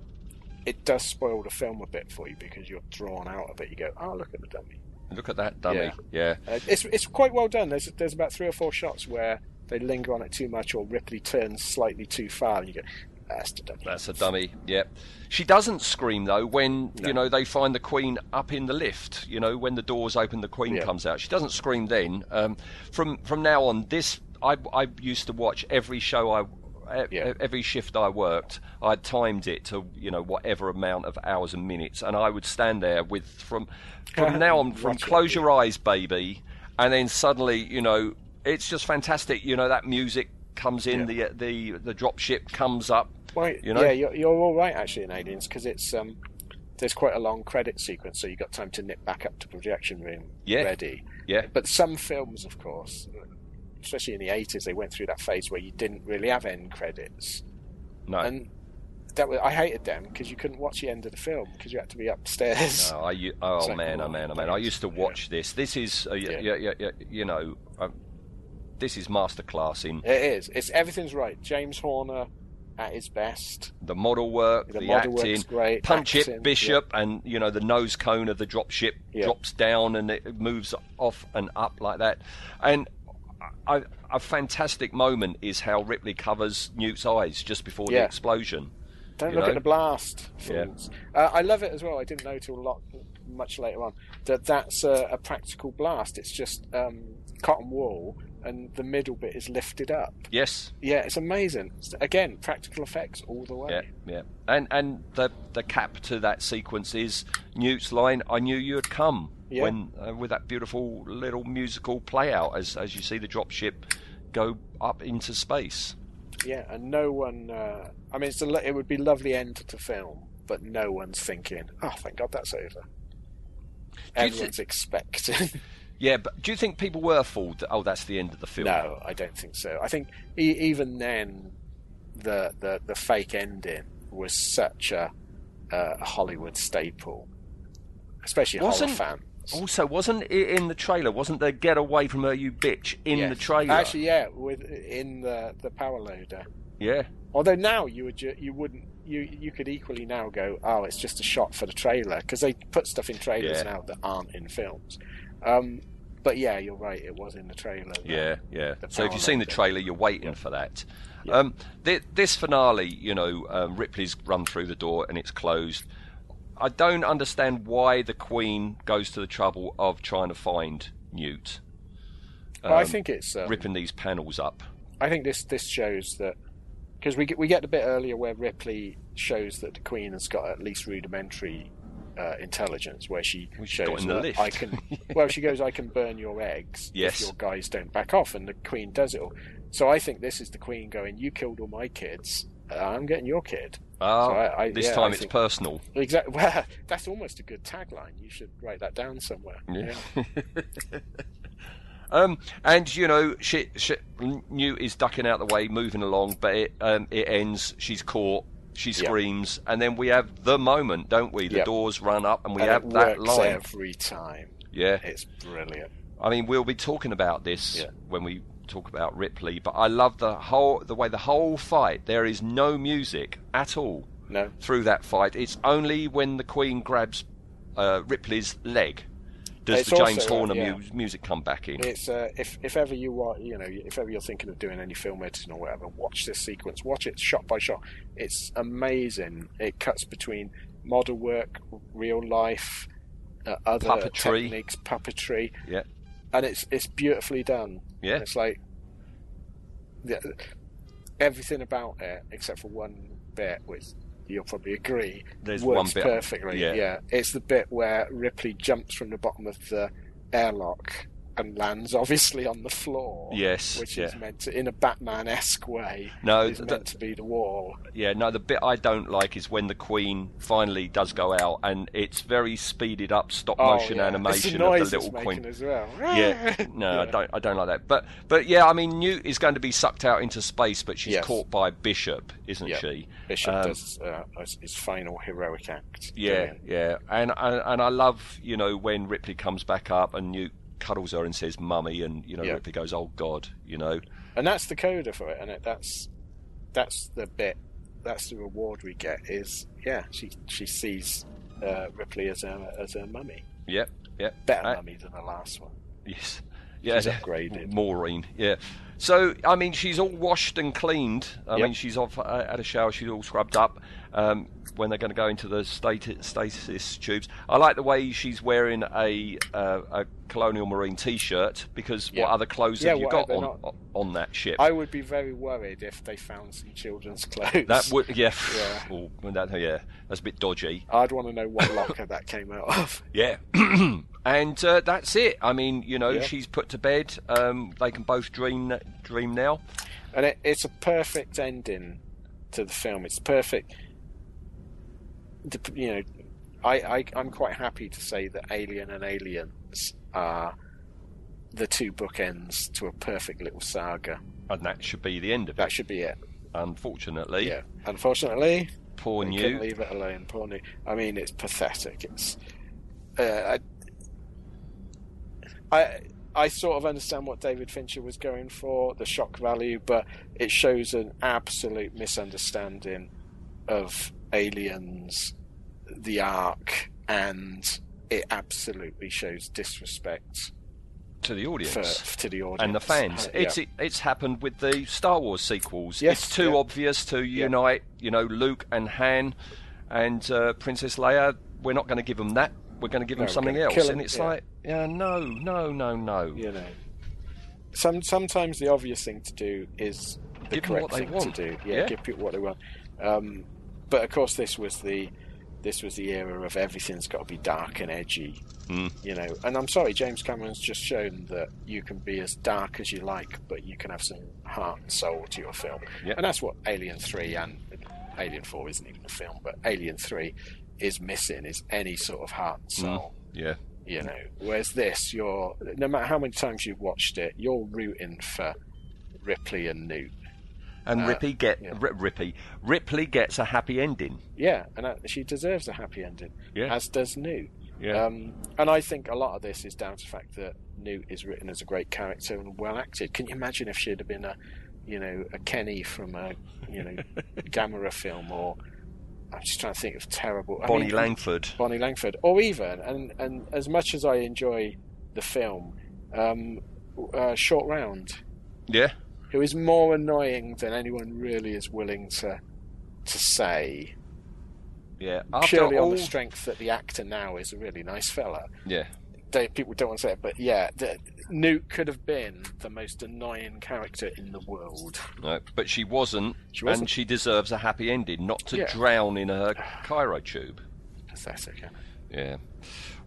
it does spoil the film a bit for you because you're drawn out of it. You go, oh, look at the dummy. Look at that dummy. Yeah, Uh, it's it's quite well done. There's there's about three or four shots where they linger on it too much, or Ripley turns slightly too far, and you go, that's the dummy. that's a dummy. Yeah, she doesn't scream though when No. you know they find the Queen up in the lift. You know when the doors open, the Queen comes out. She doesn't scream then. Um, from from now on, this I I used to watch every show I Yeah. every shift I worked, I timed it to you know whatever amount of hours and minutes, and I would stand there with from from now on from close your eyes, baby, and then suddenly you know it's just fantastic. You know that music comes in, Yeah. the the the drop ship comes up. Well, You know? yeah, you're, you're all right actually in Aliens because it's um, there's quite a long credit sequence, so you've got time to nip back up to projection room Yeah. ready. Yeah, But some films, of course, especially in the 80s, they went through that phase where you didn't really have end credits, no. and that was, I hated them because you couldn't watch the end of the film because you had to be upstairs. No, I, oh It's like, man, oh oh, man, oh man! I used to watch this. This is, uh, yeah. Yeah. Yeah, yeah, you know, um, this is masterclass in It is. It's everything's right. James Horner at his best. the model work, The the, model acting, great, punch acting, it, Bishop, and you know the nose cone of the drop ship Yeah. drops down and it moves off and up like that. And I, a fantastic moment is how Ripley covers Newt's eyes just before the explosion. Don't look know? at the blast. Yeah. Uh, I love it as well. I didn't know till a lot much later on that that's a, a practical blast. It's just um, cotton wool, and the middle bit is lifted up. Yes, Yeah, it's amazing. It's- Again, practical effects all the way. yeah, yeah. And and the the cap to that sequence is Newt's line, "I knew you had come." Yeah. When uh, with that beautiful little musical play out as as you see the drop ship go up into space. Yeah, and no one. Uh, I mean, it's a, it would be lovely end to film, but no one's thinking, "Oh, thank God that's over." Everyone's expecting. Yeah, but do you think people were fooled? That, oh, that's the end of the film. no, I don't think so. I think e- even then, the, the the fake ending was such a, a Hollywood staple, especially Wasn't- horror fans. Also, wasn't it in the trailer? Wasn't there "Get away from her, you bitch" in Yes. the trailer? Actually, yeah, with in the the power loader. yeah, Although now you would ju- you wouldn't you you could equally now go oh it's just a shot for the trailer because they put stuff in trailers Yeah. now that aren't in films. Um, but yeah, you're right. It was in the trailer. yeah, yeah. So if you've seen the trailer, you're waiting for that. Um, thi- this finale, you know, um, Ripley's run through the door and it's closed. I don't understand why the Queen goes to the trouble of trying to find Newt. Well, I um, think it's. Um, ripping these panels up. I think this this shows that because we get we get the bit earlier where Ripley shows that the Queen has got at least rudimentary uh, intelligence, where she shows in the that lift. I can. well, she goes, "I can burn your eggs Yes. if your guys don't back off," and the Queen does it all. So I think this is the Queen going, "You killed all my kids. Uh, I'm getting your kid." Ah, So I- I- this yeah, time I it's think- personal. Exactly. Well, that's almost a good tagline. You should write that down somewhere. Yeah. um, and you know, she, she, Newt is ducking out the way, moving along, but it um, it ends. She's caught. She screams, and then we have the moment, don't we? The Yep. doors run up, and we and have it that works line. every time. Yeah, It's brilliant. I mean, we'll be talking about this Yeah. when we talk about Ripley, but I love the whole the way the whole fight. There is no music at all No, through that fight. It's only when the Queen grabs uh, Ripley's leg does It's the James also, uh, Horner yeah. mu- music come back in. It's uh, if if ever you want, you know, if ever you're thinking of doing any film editing or whatever, watch this sequence. Watch it shot by shot. It's amazing. It cuts between model work, real life, uh, other Puppetry. techniques, puppetry, Yeah. and it's it's beautifully done. Yeah. it's like yeah, everything about it except for one bit, which you'll probably agree There's works bit- perfectly. yeah. yeah, it's the bit where Ripley jumps from the bottom of the airlock and lands obviously on the floor. Yes, which yeah. is meant to, in a Batman-esque way. No, is meant to be the wall. Yeah, no, the bit I don't like is when the Queen finally does go out and it's very speeded up stop motion oh, yeah. animation of the little Queen. as well. Yeah, no, I don't. I don't like that. But, but yeah, I mean, Newt is going to be sucked out into space, but she's Yes. caught by Bishop, isn't Yeah. she? Bishop Um, does uh, his- final heroic act. Yeah, yeah, and and and I love you know when Ripley comes back up and Newt cuddles her and says "mummy," and you know Yeah. Ripley goes, "Oh God," you know. and that's the coda for it, and it, that's that's the bit, that's the reward we get. Is yeah, she she sees uh, Ripley as a as a mummy, Yep, yep. better Uh, mummy than the last one. Yes. Yeah, She's upgraded. Maureen. Yeah. So, I mean, she's all washed and cleaned. I Yep. mean, she's off uh, at a shower. She's all scrubbed up. Um, when they're going to go into the stasis tubes, I like the way she's wearing a uh, a colonial marine T-shirt because Yeah. what other clothes Yeah, have you got on not- on that ship? I would be very worried if they found some children's clothes. that would yeah, Yeah. Oh, that, yeah, that's a bit dodgy. I'd want to know what locker that came out of. Yeah. and uh, that's it. I mean, you know, Yeah. she's put to bed. Um, they can both dream dream now. and it, it's a perfect ending to the film. It's perfect. You know, I, I I'm quite happy to say that Alien and Aliens are the two bookends to a perfect little saga. And that should be the end of it. That should be it. Unfortunately, Yeah. Unfortunately, poor Newt. leave it alone. Poor Newt. I mean, it's pathetic. It's. Uh, I, I I sort of understand what David Fincher was going for, the shock value, but it shows an absolute misunderstanding of aliens, the arc, and it absolutely shows disrespect to the audience. for, to the audience and the fans. Uh, yeah. It's it, it's happened with the Star Wars sequels. Yes, it's too yeah. obvious to unite, you know, Luke and Han and uh, Princess Leia. We're not going to give them that. We're going to give No, them something else. and it's yeah. like, yeah, no, no, no, no. you know. Some sometimes the obvious thing to do is the Give correct what they thing want. to do. Yeah, Yeah. give people what they want. Um, but of course, this was the this was the era of everything's got to be dark and edgy. Mm. You know, and I'm sorry, James Cameron's just shown that you can be as dark as you like, but you can have some heart and soul to your film. Yeah. And that's what Alien Three and Alien Four isn't even a film, but Alien Three is missing is any sort of heart and soul Yeah. you know. Whereas this, you're no matter how many times you've watched it, you're rooting for Ripley and Newt. And Uh, Ripley get yeah. Ri- Ripley Ripley gets a happy ending. Yeah, and uh, she deserves a happy ending, Yeah. as does Newt. Yeah. Um, and I think a lot of this is down to the fact that Newt is written as a great character and well acted. Can you imagine if she'd have been a, you know, a Kenny from a, you know, Gamera film, or I'm just trying to think of terrible I Bonnie mean, Langford. Bonnie Langford, or even and and as much as I enjoy the film, um, uh, Short Round, Yeah. who is more annoying than anyone really is willing to to say, Yeah. After purely all, on the strength that the actor now is a really nice fella. yeah. People don't want to say it, but yeah, the, Newt could have been the most annoying character in the world. No, but she wasn't, She wasn't. and she deserves a happy ending, not to Yeah. drown in her cryo tube. Pathetic. Yeah.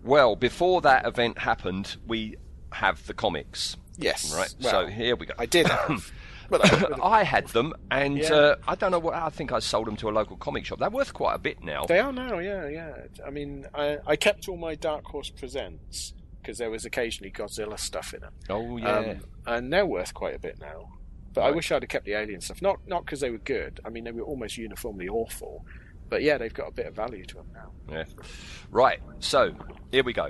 Well, before that event happened, we have the comics. Yes. Right. Well, so here we go. I did have, but I, I had them, and Yeah. uh, I don't know what. I think I sold them to a local comic shop. They're worth quite a bit now. They are now, yeah, yeah. I mean, I, I kept all my Dark Horse Presents because there was occasionally Godzilla stuff in them. oh yeah. Um, and they're worth quite a bit now. But I wish I'd have kept the Alien stuff. Not not because they were good. I mean, they were almost uniformly awful. But yeah, they've got a bit of value to them now. Yeah. Right. So here we go.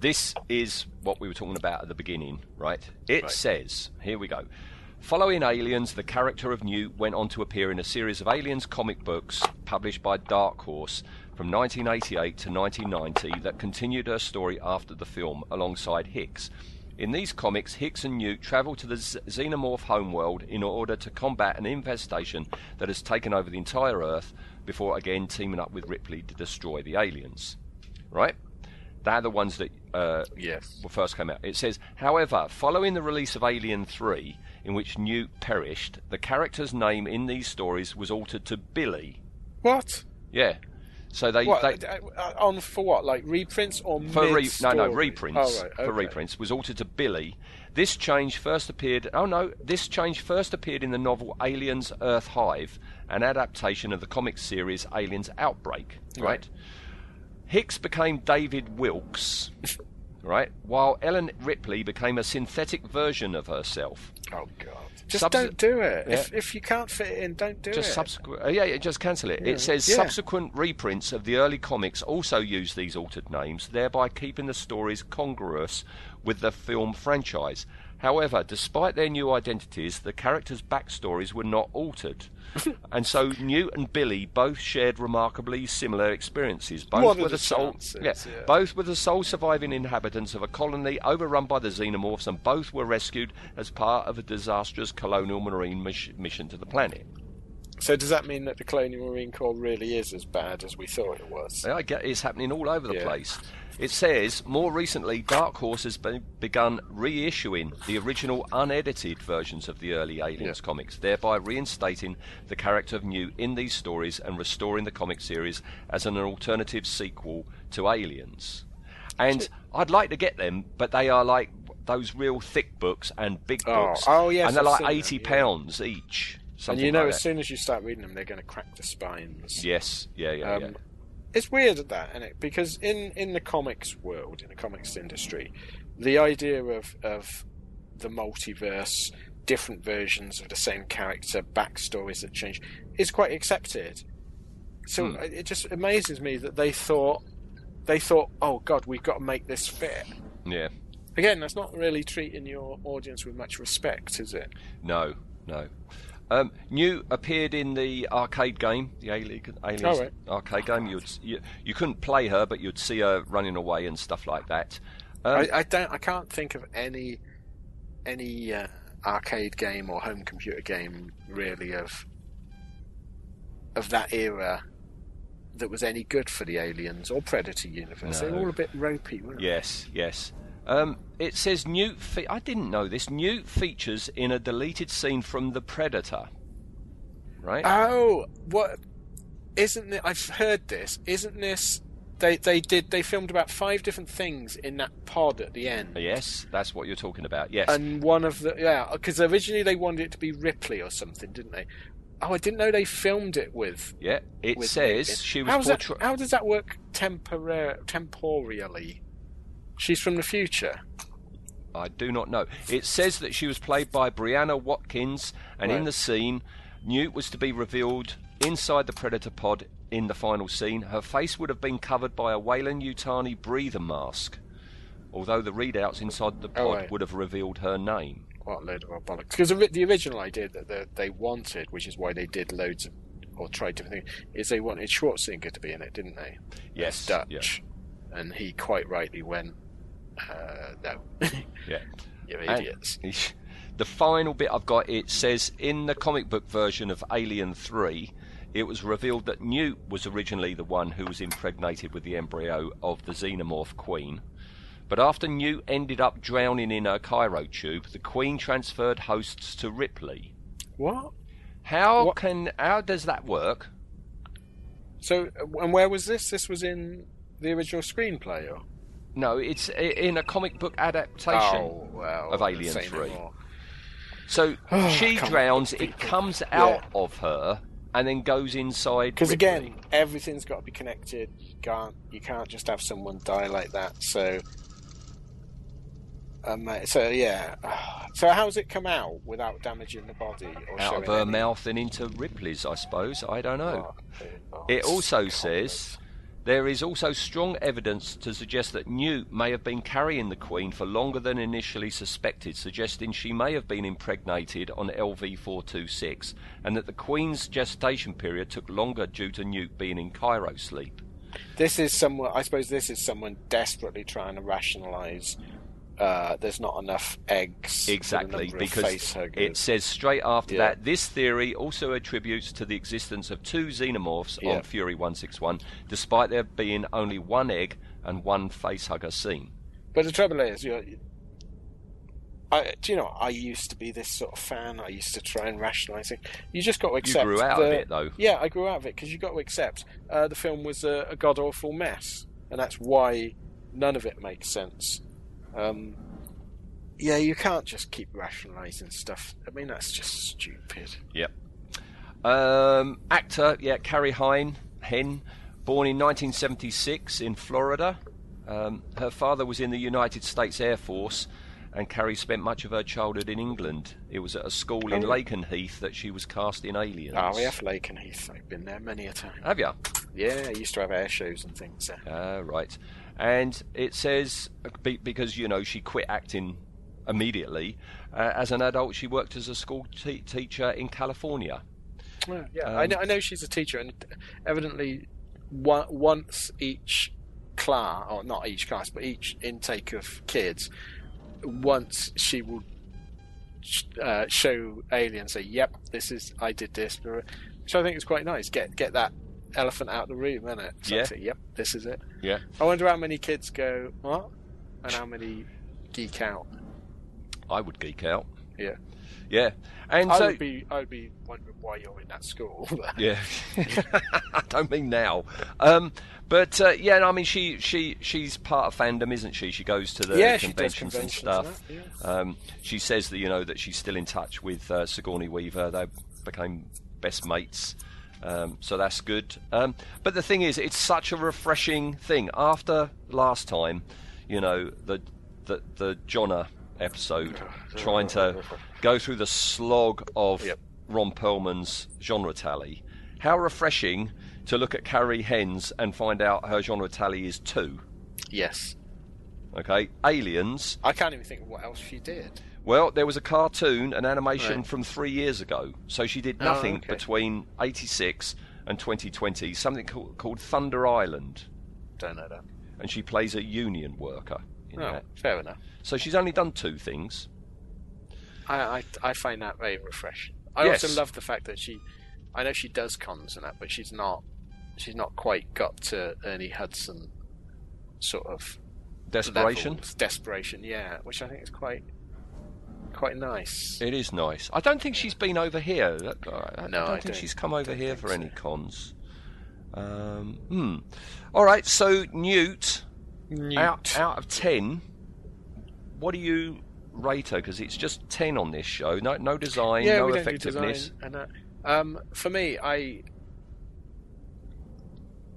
This is what we were talking about at the beginning, right? It Right. says, here we go. Following Aliens, the character of Newt went on to appear in a series of Aliens comic books published by Dark Horse from 1988 to 1990 that continued her story after the film alongside Hicks. In these comics, Hicks and Newt travel to the Xenomorph homeworld in order to combat an infestation that has taken over the entire Earth before again teaming up with Ripley to destroy the aliens. Right? They're the ones that uh, Yes. well, first came out. It says, however, following the release of Alien 3, in which Newt perished, the character's name in these stories was altered to Billy. What? Yeah. So they, What? they uh, uh, on for what? Like reprints or for re- no no reprints Oh, right, for reprints was altered to Billy. This change first appeared. Oh no, this change first appeared in the novel Aliens: Earth Hive, an adaptation of the comic series Aliens: Outbreak. Right. Right. Hicks became David Wilkes. right, while Ellen Ripley became a synthetic version of herself. Oh god. Just Subs- don't do it. Yeah. If if you can't fit it in, don't do Just it. subsequent, uh, yeah, yeah, just cancel it. It says Yeah. subsequent reprints of the early comics also use these altered names, thereby keeping the stories congruous with the film franchise. However, despite their new identities, the characters' backstories were not altered. and so Newt and Billy both shared remarkably similar experiences. Both What were the sole, yeah, yeah. both were the sole surviving inhabitants of a colony overrun by the xenomorphs, and both were rescued as part of a disastrous colonial marine mission to the planet. So does that mean that the Colonial Marine Corps really is as bad as we thought it was? I get it's happening all over the Yeah. place. It says more recently, Dark Horse has be- begun reissuing the original unedited versions of the early Aliens Yeah. comics, thereby reinstating the character of Newt in these stories and restoring the comic series as an alternative sequel to Aliens. And I'd like to get them, but they are like those real thick books and big Oh, books, oh, yes, and they're I've like eighty yeah. pounds each. And you know, like as that. soon as you start reading them, they're going to crack the spines. yes, yeah, yeah, Um, yeah. It's weird at that, isn't it? Because in, in the comics world, in the comics industry, the idea of of the multiverse, different versions of the same character, backstories that change, is quite accepted. So Hmm. it just amazes me that they thought they thought, oh God, we've got to make this fit. yeah. Again, that's not really treating your audience with much respect, is it? No, no. Um, Newt appeared in the arcade game, the Ali- Aliens Oh, right. arcade game. You'd you, you couldn't play her, but you'd see her running away and stuff like that. Um, I, I don't. I can't think of any any uh, arcade game or home computer game really of of that era that was any good for the Aliens or Predator universe. They're all a bit ropey, weren't they? yes, yes. Um, it says Newt. Fe- I didn't know this. Newt features in a deleted scene from The Predator. Right? Oh, what? Isn't it? I've heard this. Isn't this? They they did. They filmed about five different things in that pod at the end. yes, that's what you're talking about. Yes. And one of the yeah, because originally they wanted it to be Ripley or something, didn't they? Oh, I didn't know they filmed it with. yeah. It with says Nick. she was How's that, how does that work tempora- temporally? She's from the future. I do not know. It says that she was played by Brianna Watkins, and in the scene, Newt was to be revealed inside the Predator pod in the final scene. Her face would have been covered by a Weyland Yutani breather mask, although the readouts inside the oh, pod Oh, right. would have revealed her name. What a load of bollocks! Because the, original idea that they wanted, which is why they did loads of or tried different things, is they wanted Schwarzenegger to be in it, didn't they? Yes, Dutch, and he quite rightly went, uh, "No, Yeah. you And idiots." the final bit I've got it says in the comic book version of Alien 3, it was revealed that Newt was originally the one who was impregnated with the embryo of the xenomorph queen. But after Newt ended up drowning in her cryo tube, the queen transferred hosts to Ripley. What? How What? can how does that work? So, uh, and where was this? This was in the original screenplay, or? No, it's in a comic book adaptation. Oh, well, of Alien 3. So she drowns, it comes out Yeah. of her and then goes inside Because again, everything's got to be connected. You can't you can't just have someone die like that. So, um, uh, so yeah. So how's it come out without damaging the body or out of her any- mouth and into Ripley's, I suppose. I don't know. Oh, It also says there is also strong evidence to suggest that Newt may have been carrying the Queen for longer than initially suspected, suggesting she may have been impregnated on LV 426 and that the Queen's gestation period took longer due to Newt being in cryo sleep. This is someone. I suppose this is someone desperately trying to rationalise. Uh, there's not enough eggs. Exactly, because it says straight after Yeah. that this theory also attributes to the existence of two xenomorphs Yeah. on Fury 161, despite there being only one egg and one facehugger seen. But the trouble is, you know, I, do you know, I used to be this sort of fan. I used to try and rationalise it. You just got to accept. You grew out the, of it, though. Yeah, I grew out of it because you got to accept uh, the film was a, a god awful mess, and that's why none of it makes sense. Um, yeah, you can't just keep rationalising stuff. I mean, that's just stupid. Yep. Um, actor, yeah, Carrie Hine, Henn, born in 1976 in Florida. Um, her father was in the United States Air Force, and Carrie spent much of her childhood in England. It was at a school in Oh. Lakenheath that she was cast in Aliens. Ah, we have Lakenheath. I've been there many a time. Have you? Yeah, I used to have air shows and things there. Ah, right. And it says because you know she quit acting immediately. Uh, as an adult, she worked as a school te- teacher in California. Yeah, yeah. I, Um, know, I know she's a teacher, and evidently, one, once each class, or not each class, but each intake of kids, once she will uh, show Alien, say, "Yep, this is I did this," which I think is quite nice. Get get that elephant out of the room, isn't it? So Yeah. yep, this is it. Yeah. I wonder how many kids go what, and how many geek out. I would geek out. Yeah. Yeah. And I so, would be I would be wondering why you're in that school. Yeah, I don't mean now. Um, but uh, yeah, no, I mean she she she's part of fandom, isn't she? She goes to the Yeah, conventions, conventions and and stuff. that, yes. um, she says that you know that she's still in touch with uh, Sigourney Weaver. They became best mates. Um, so that's good. Um, but the thing is, it's such a refreshing thing. After last time, you know, the the, the Jonna episode, trying to go through the slog of Yep. Ron Perlman's genre tally. How refreshing to look at Carrie Henn's and find out her genre tally is two. yes. Okay, Aliens. I can't even think of what else she did. Well, there was a cartoon, an animation Right. from three years ago. So she did Oh, nothing okay. between 86 and 2020, something called, called Thunder Island. Don't know that. And she plays a union worker in Oh, that. fair enough. So she's only done two things. I, I I find that very refreshing. I Yes. also love the fact that she, I know she does cons and that, but she's not, she's not quite got to Ernie Hudson, sort of Desperation. levels. Desperation, yeah, which I think is quite, quite nice. It is nice. I don't think she's been over here. I- I, No, don't I think don't- she's come over here for so. any cons. Um, hmm. All right. So Newt, out out of ten, what do you rate her? Because it's just ten on this show. No, no design, yeah, no don't do effectiveness. design that. Um, for me, I,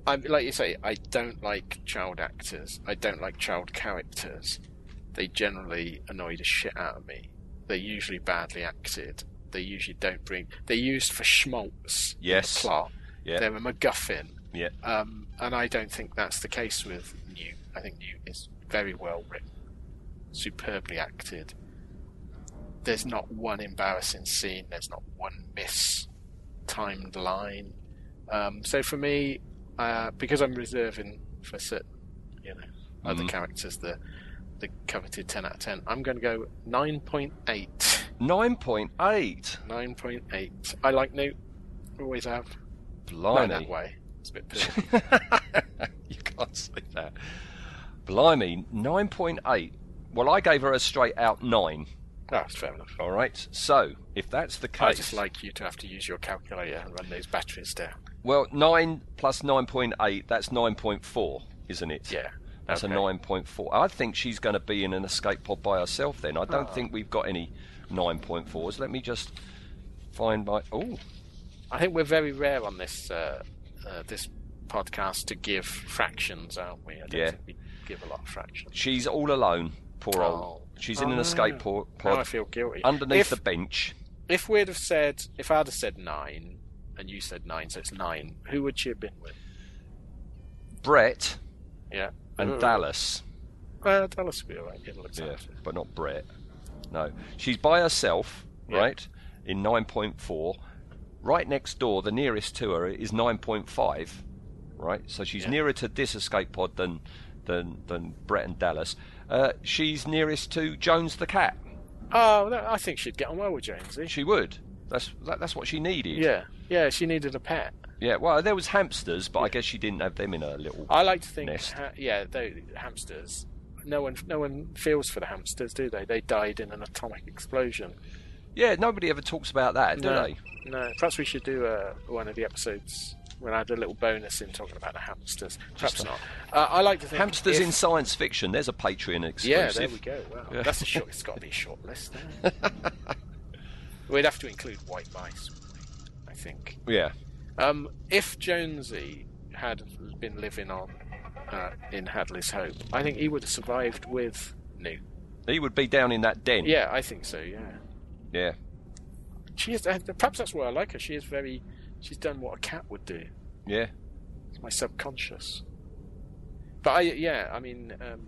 I like you say, I don't like child actors. I don't like child characters. They generally annoy the shit out of me. They're usually badly acted. They usually don't bring. They're used for schmaltz. in the plot. Yeah. They're a MacGuffin. Yeah. Um, and I don't think that's the case with Newt. I think Newt is very well written, superbly acted. There's not one embarrassing scene. There's not one miss timed line. Um, so for me, uh, because I'm reserving for certain, you know, other Mhm. characters the the coveted 10 out of 10, I'm going to go 9.8. Nine point eight. 9.8. I like Newt. Always have. Blimey. in that way. It's a bit you can't say that. Blimey, nine point eight. Well, I gave her a straight out nine. Oh, that's fair enough. All right. So if that's the case, I just like you to have to use your calculator and run those batteries down. Well, 9 plus 9.8, that's 9.4, isn't it? Yeah. That's okay. a 9.4. I think she's going to be in an escape pod by herself then. I don't Oh. think we've got any 9.4s. Let me just find my. Oh, I think we're very rare on this uh, uh, this podcast to give fractions, aren't we? I don't Yeah. think we give a lot of fractions. she's all alone. Poor Oh. old. She's Oh, in an no. escape po- Now I pod feel guilty. underneath if, the bench. if we'd have said, if I'd have said nine, and you said nine, so it's nine, who would she have been with? Brett Yeah. And Uh, Dallas. Well, Dallas would be alright. It'll look Yeah, but not Brett. No. She's by herself, Yeah. right, in 9.4. Right next door, the nearest to her is 9.5, right? So she's Yeah. nearer to this escape pod than than, than Brett and Dallas. Uh, she's nearest to Jones the cat. Oh, I think she'd get on well with Jonesy. She would. That's that, that's what she needed. Yeah, yeah, she needed a pet. Yeah. Well, there was hamsters, but I guess she didn't have them in her little. I like to think, ha- yeah, they, hamsters. No one, no one feels for the hamsters, do they? They died in an atomic explosion. Yeah. Nobody ever talks about that, do no, they? no. Perhaps we should do uh, one of the episodes when I had a little bonus in talking about the hamsters. Perhaps not. Uh, I like to think Hamsters if- in science fiction. There's a Patreon exclusive. Yeah, there we go. Wow, Yeah. that's a short. It's got to be a short list. We'd have to include white mice. I think. Yeah. Um, if Jonesy had been living on uh, in Hadley's Hope, I think he would have survived with Newt. He would be down in that den. Yeah, I think so. Yeah, Yeah. she is. Uh, perhaps that's why I like her. She is very. She's done what a cat would do. Yeah. It's my subconscious. But I, yeah, I mean, um,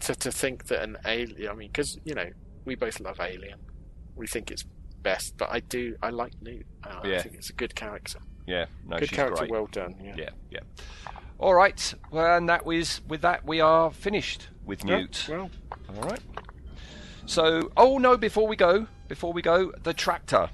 to to think that an alien. I mean, because you know we both love Alien, we think it's best, but I do I like Newt. Uh, I think it's a good character. Yeah, no, good character, great. well done. Yeah. Yeah, yeah. All right. Well, and that was with that we are finished with Yeah, well, All right. So, oh no! Before we go, before we go, the tractor,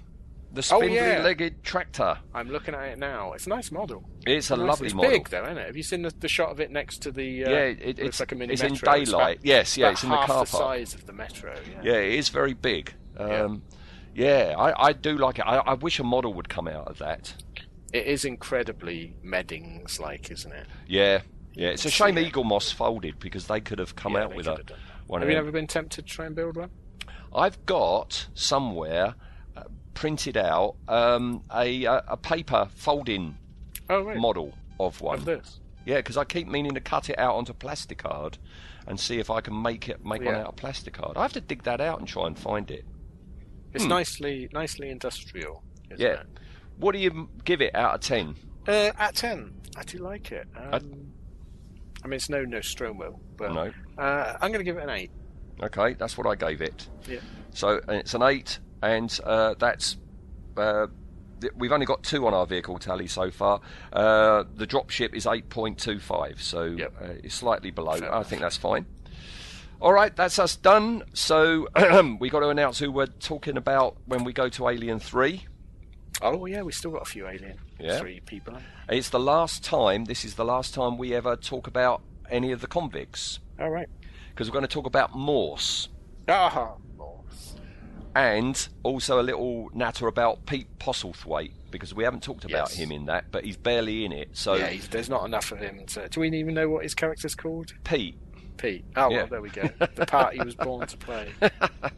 the Oh, yeah. spindly-legged tractor. I'm looking at it now. It's a nice model. It's a lovely it's model. big though, isn't it? Have you seen the, the shot of it next to the? Uh, Yeah, it- it's- like a mini it's in metro. daylight. about- Yes, yeah, it's in the car the park. size of the metro. Yeah. Yeah, it is very big. Yeah. Um, yeah, I, I do like it. I, I wish a model would come out of that. It is incredibly Meddings like, isn't it? Yeah, yeah. It's a shame Yeah. Eaglemoss folded because they could have come Yeah, out with a have one Have you ever been tempted to try and build one? I've got somewhere printed out um, a, a paper folding Oh right. model of one. of this. Yeah, because I keep meaning to cut it out onto plastic card and see if I can make it make one out of plastic card. I have to dig that out and try and find it. It's nicely nicely industrial. Isn't Hmm. Yeah. It? What do you give it out of ten? Uh, at ten, I do like it. Um, I mean, it's no no Nostromo, but No. uh, I'm going to give it an eight. Okay, that's what I gave it. Yeah. So and it's an eight, and uh, that's. Uh, we've only got two on our vehicle tally so far. Uh, the dropship is 8.25, so Yep. uh, it's slightly below. Fair I enough. think that's fine. All right, that's us done. So we got to announce who we're talking about when we go to Alien 3. Oh yeah, we still got a few Alien Yeah. three people. It's the last time, this is the last time we ever talk about any of the convicts, All right. because we're going to talk about Morse. Ah, Morse. And also a little natter about Pete Postlethwaite because we haven't talked about Yes. him in that, but he's barely in it. So yeah, there's not enough of him. To, do we even know what his character's called? Pete, Pete. Oh Yeah. well, there we go. The part he was born to play. do you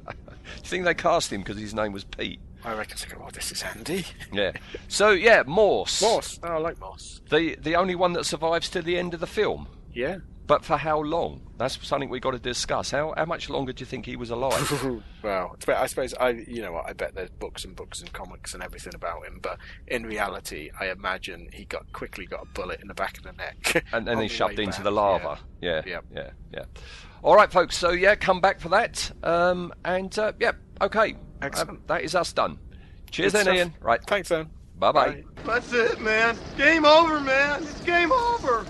think they cast him because his name was Pete? I reckon they go, oh, this is Andy. Yeah. So yeah, Morse. Morse. Oh, I like Morse. The the only one that survives to the end of the film. Yeah. But for how long? That's something we've got to discuss. How how much longer do you think he was alive? well, I suppose I, you know what? I bet there's books and books and comics and everything about him, but in reality, I imagine he got quickly got a bullet in the back of the neck, and then he the shoved into back, the lava. Yeah. Yeah. Yeah. Yeah. All right, folks. So yeah, come back for that. Um, and uh, yeah, okay. Excellent. Um, that is us done. Cheers, Good then, stuff. Ian. Right. Thanks, then. Bye bye. That's it, man. Game over, man. It's game over.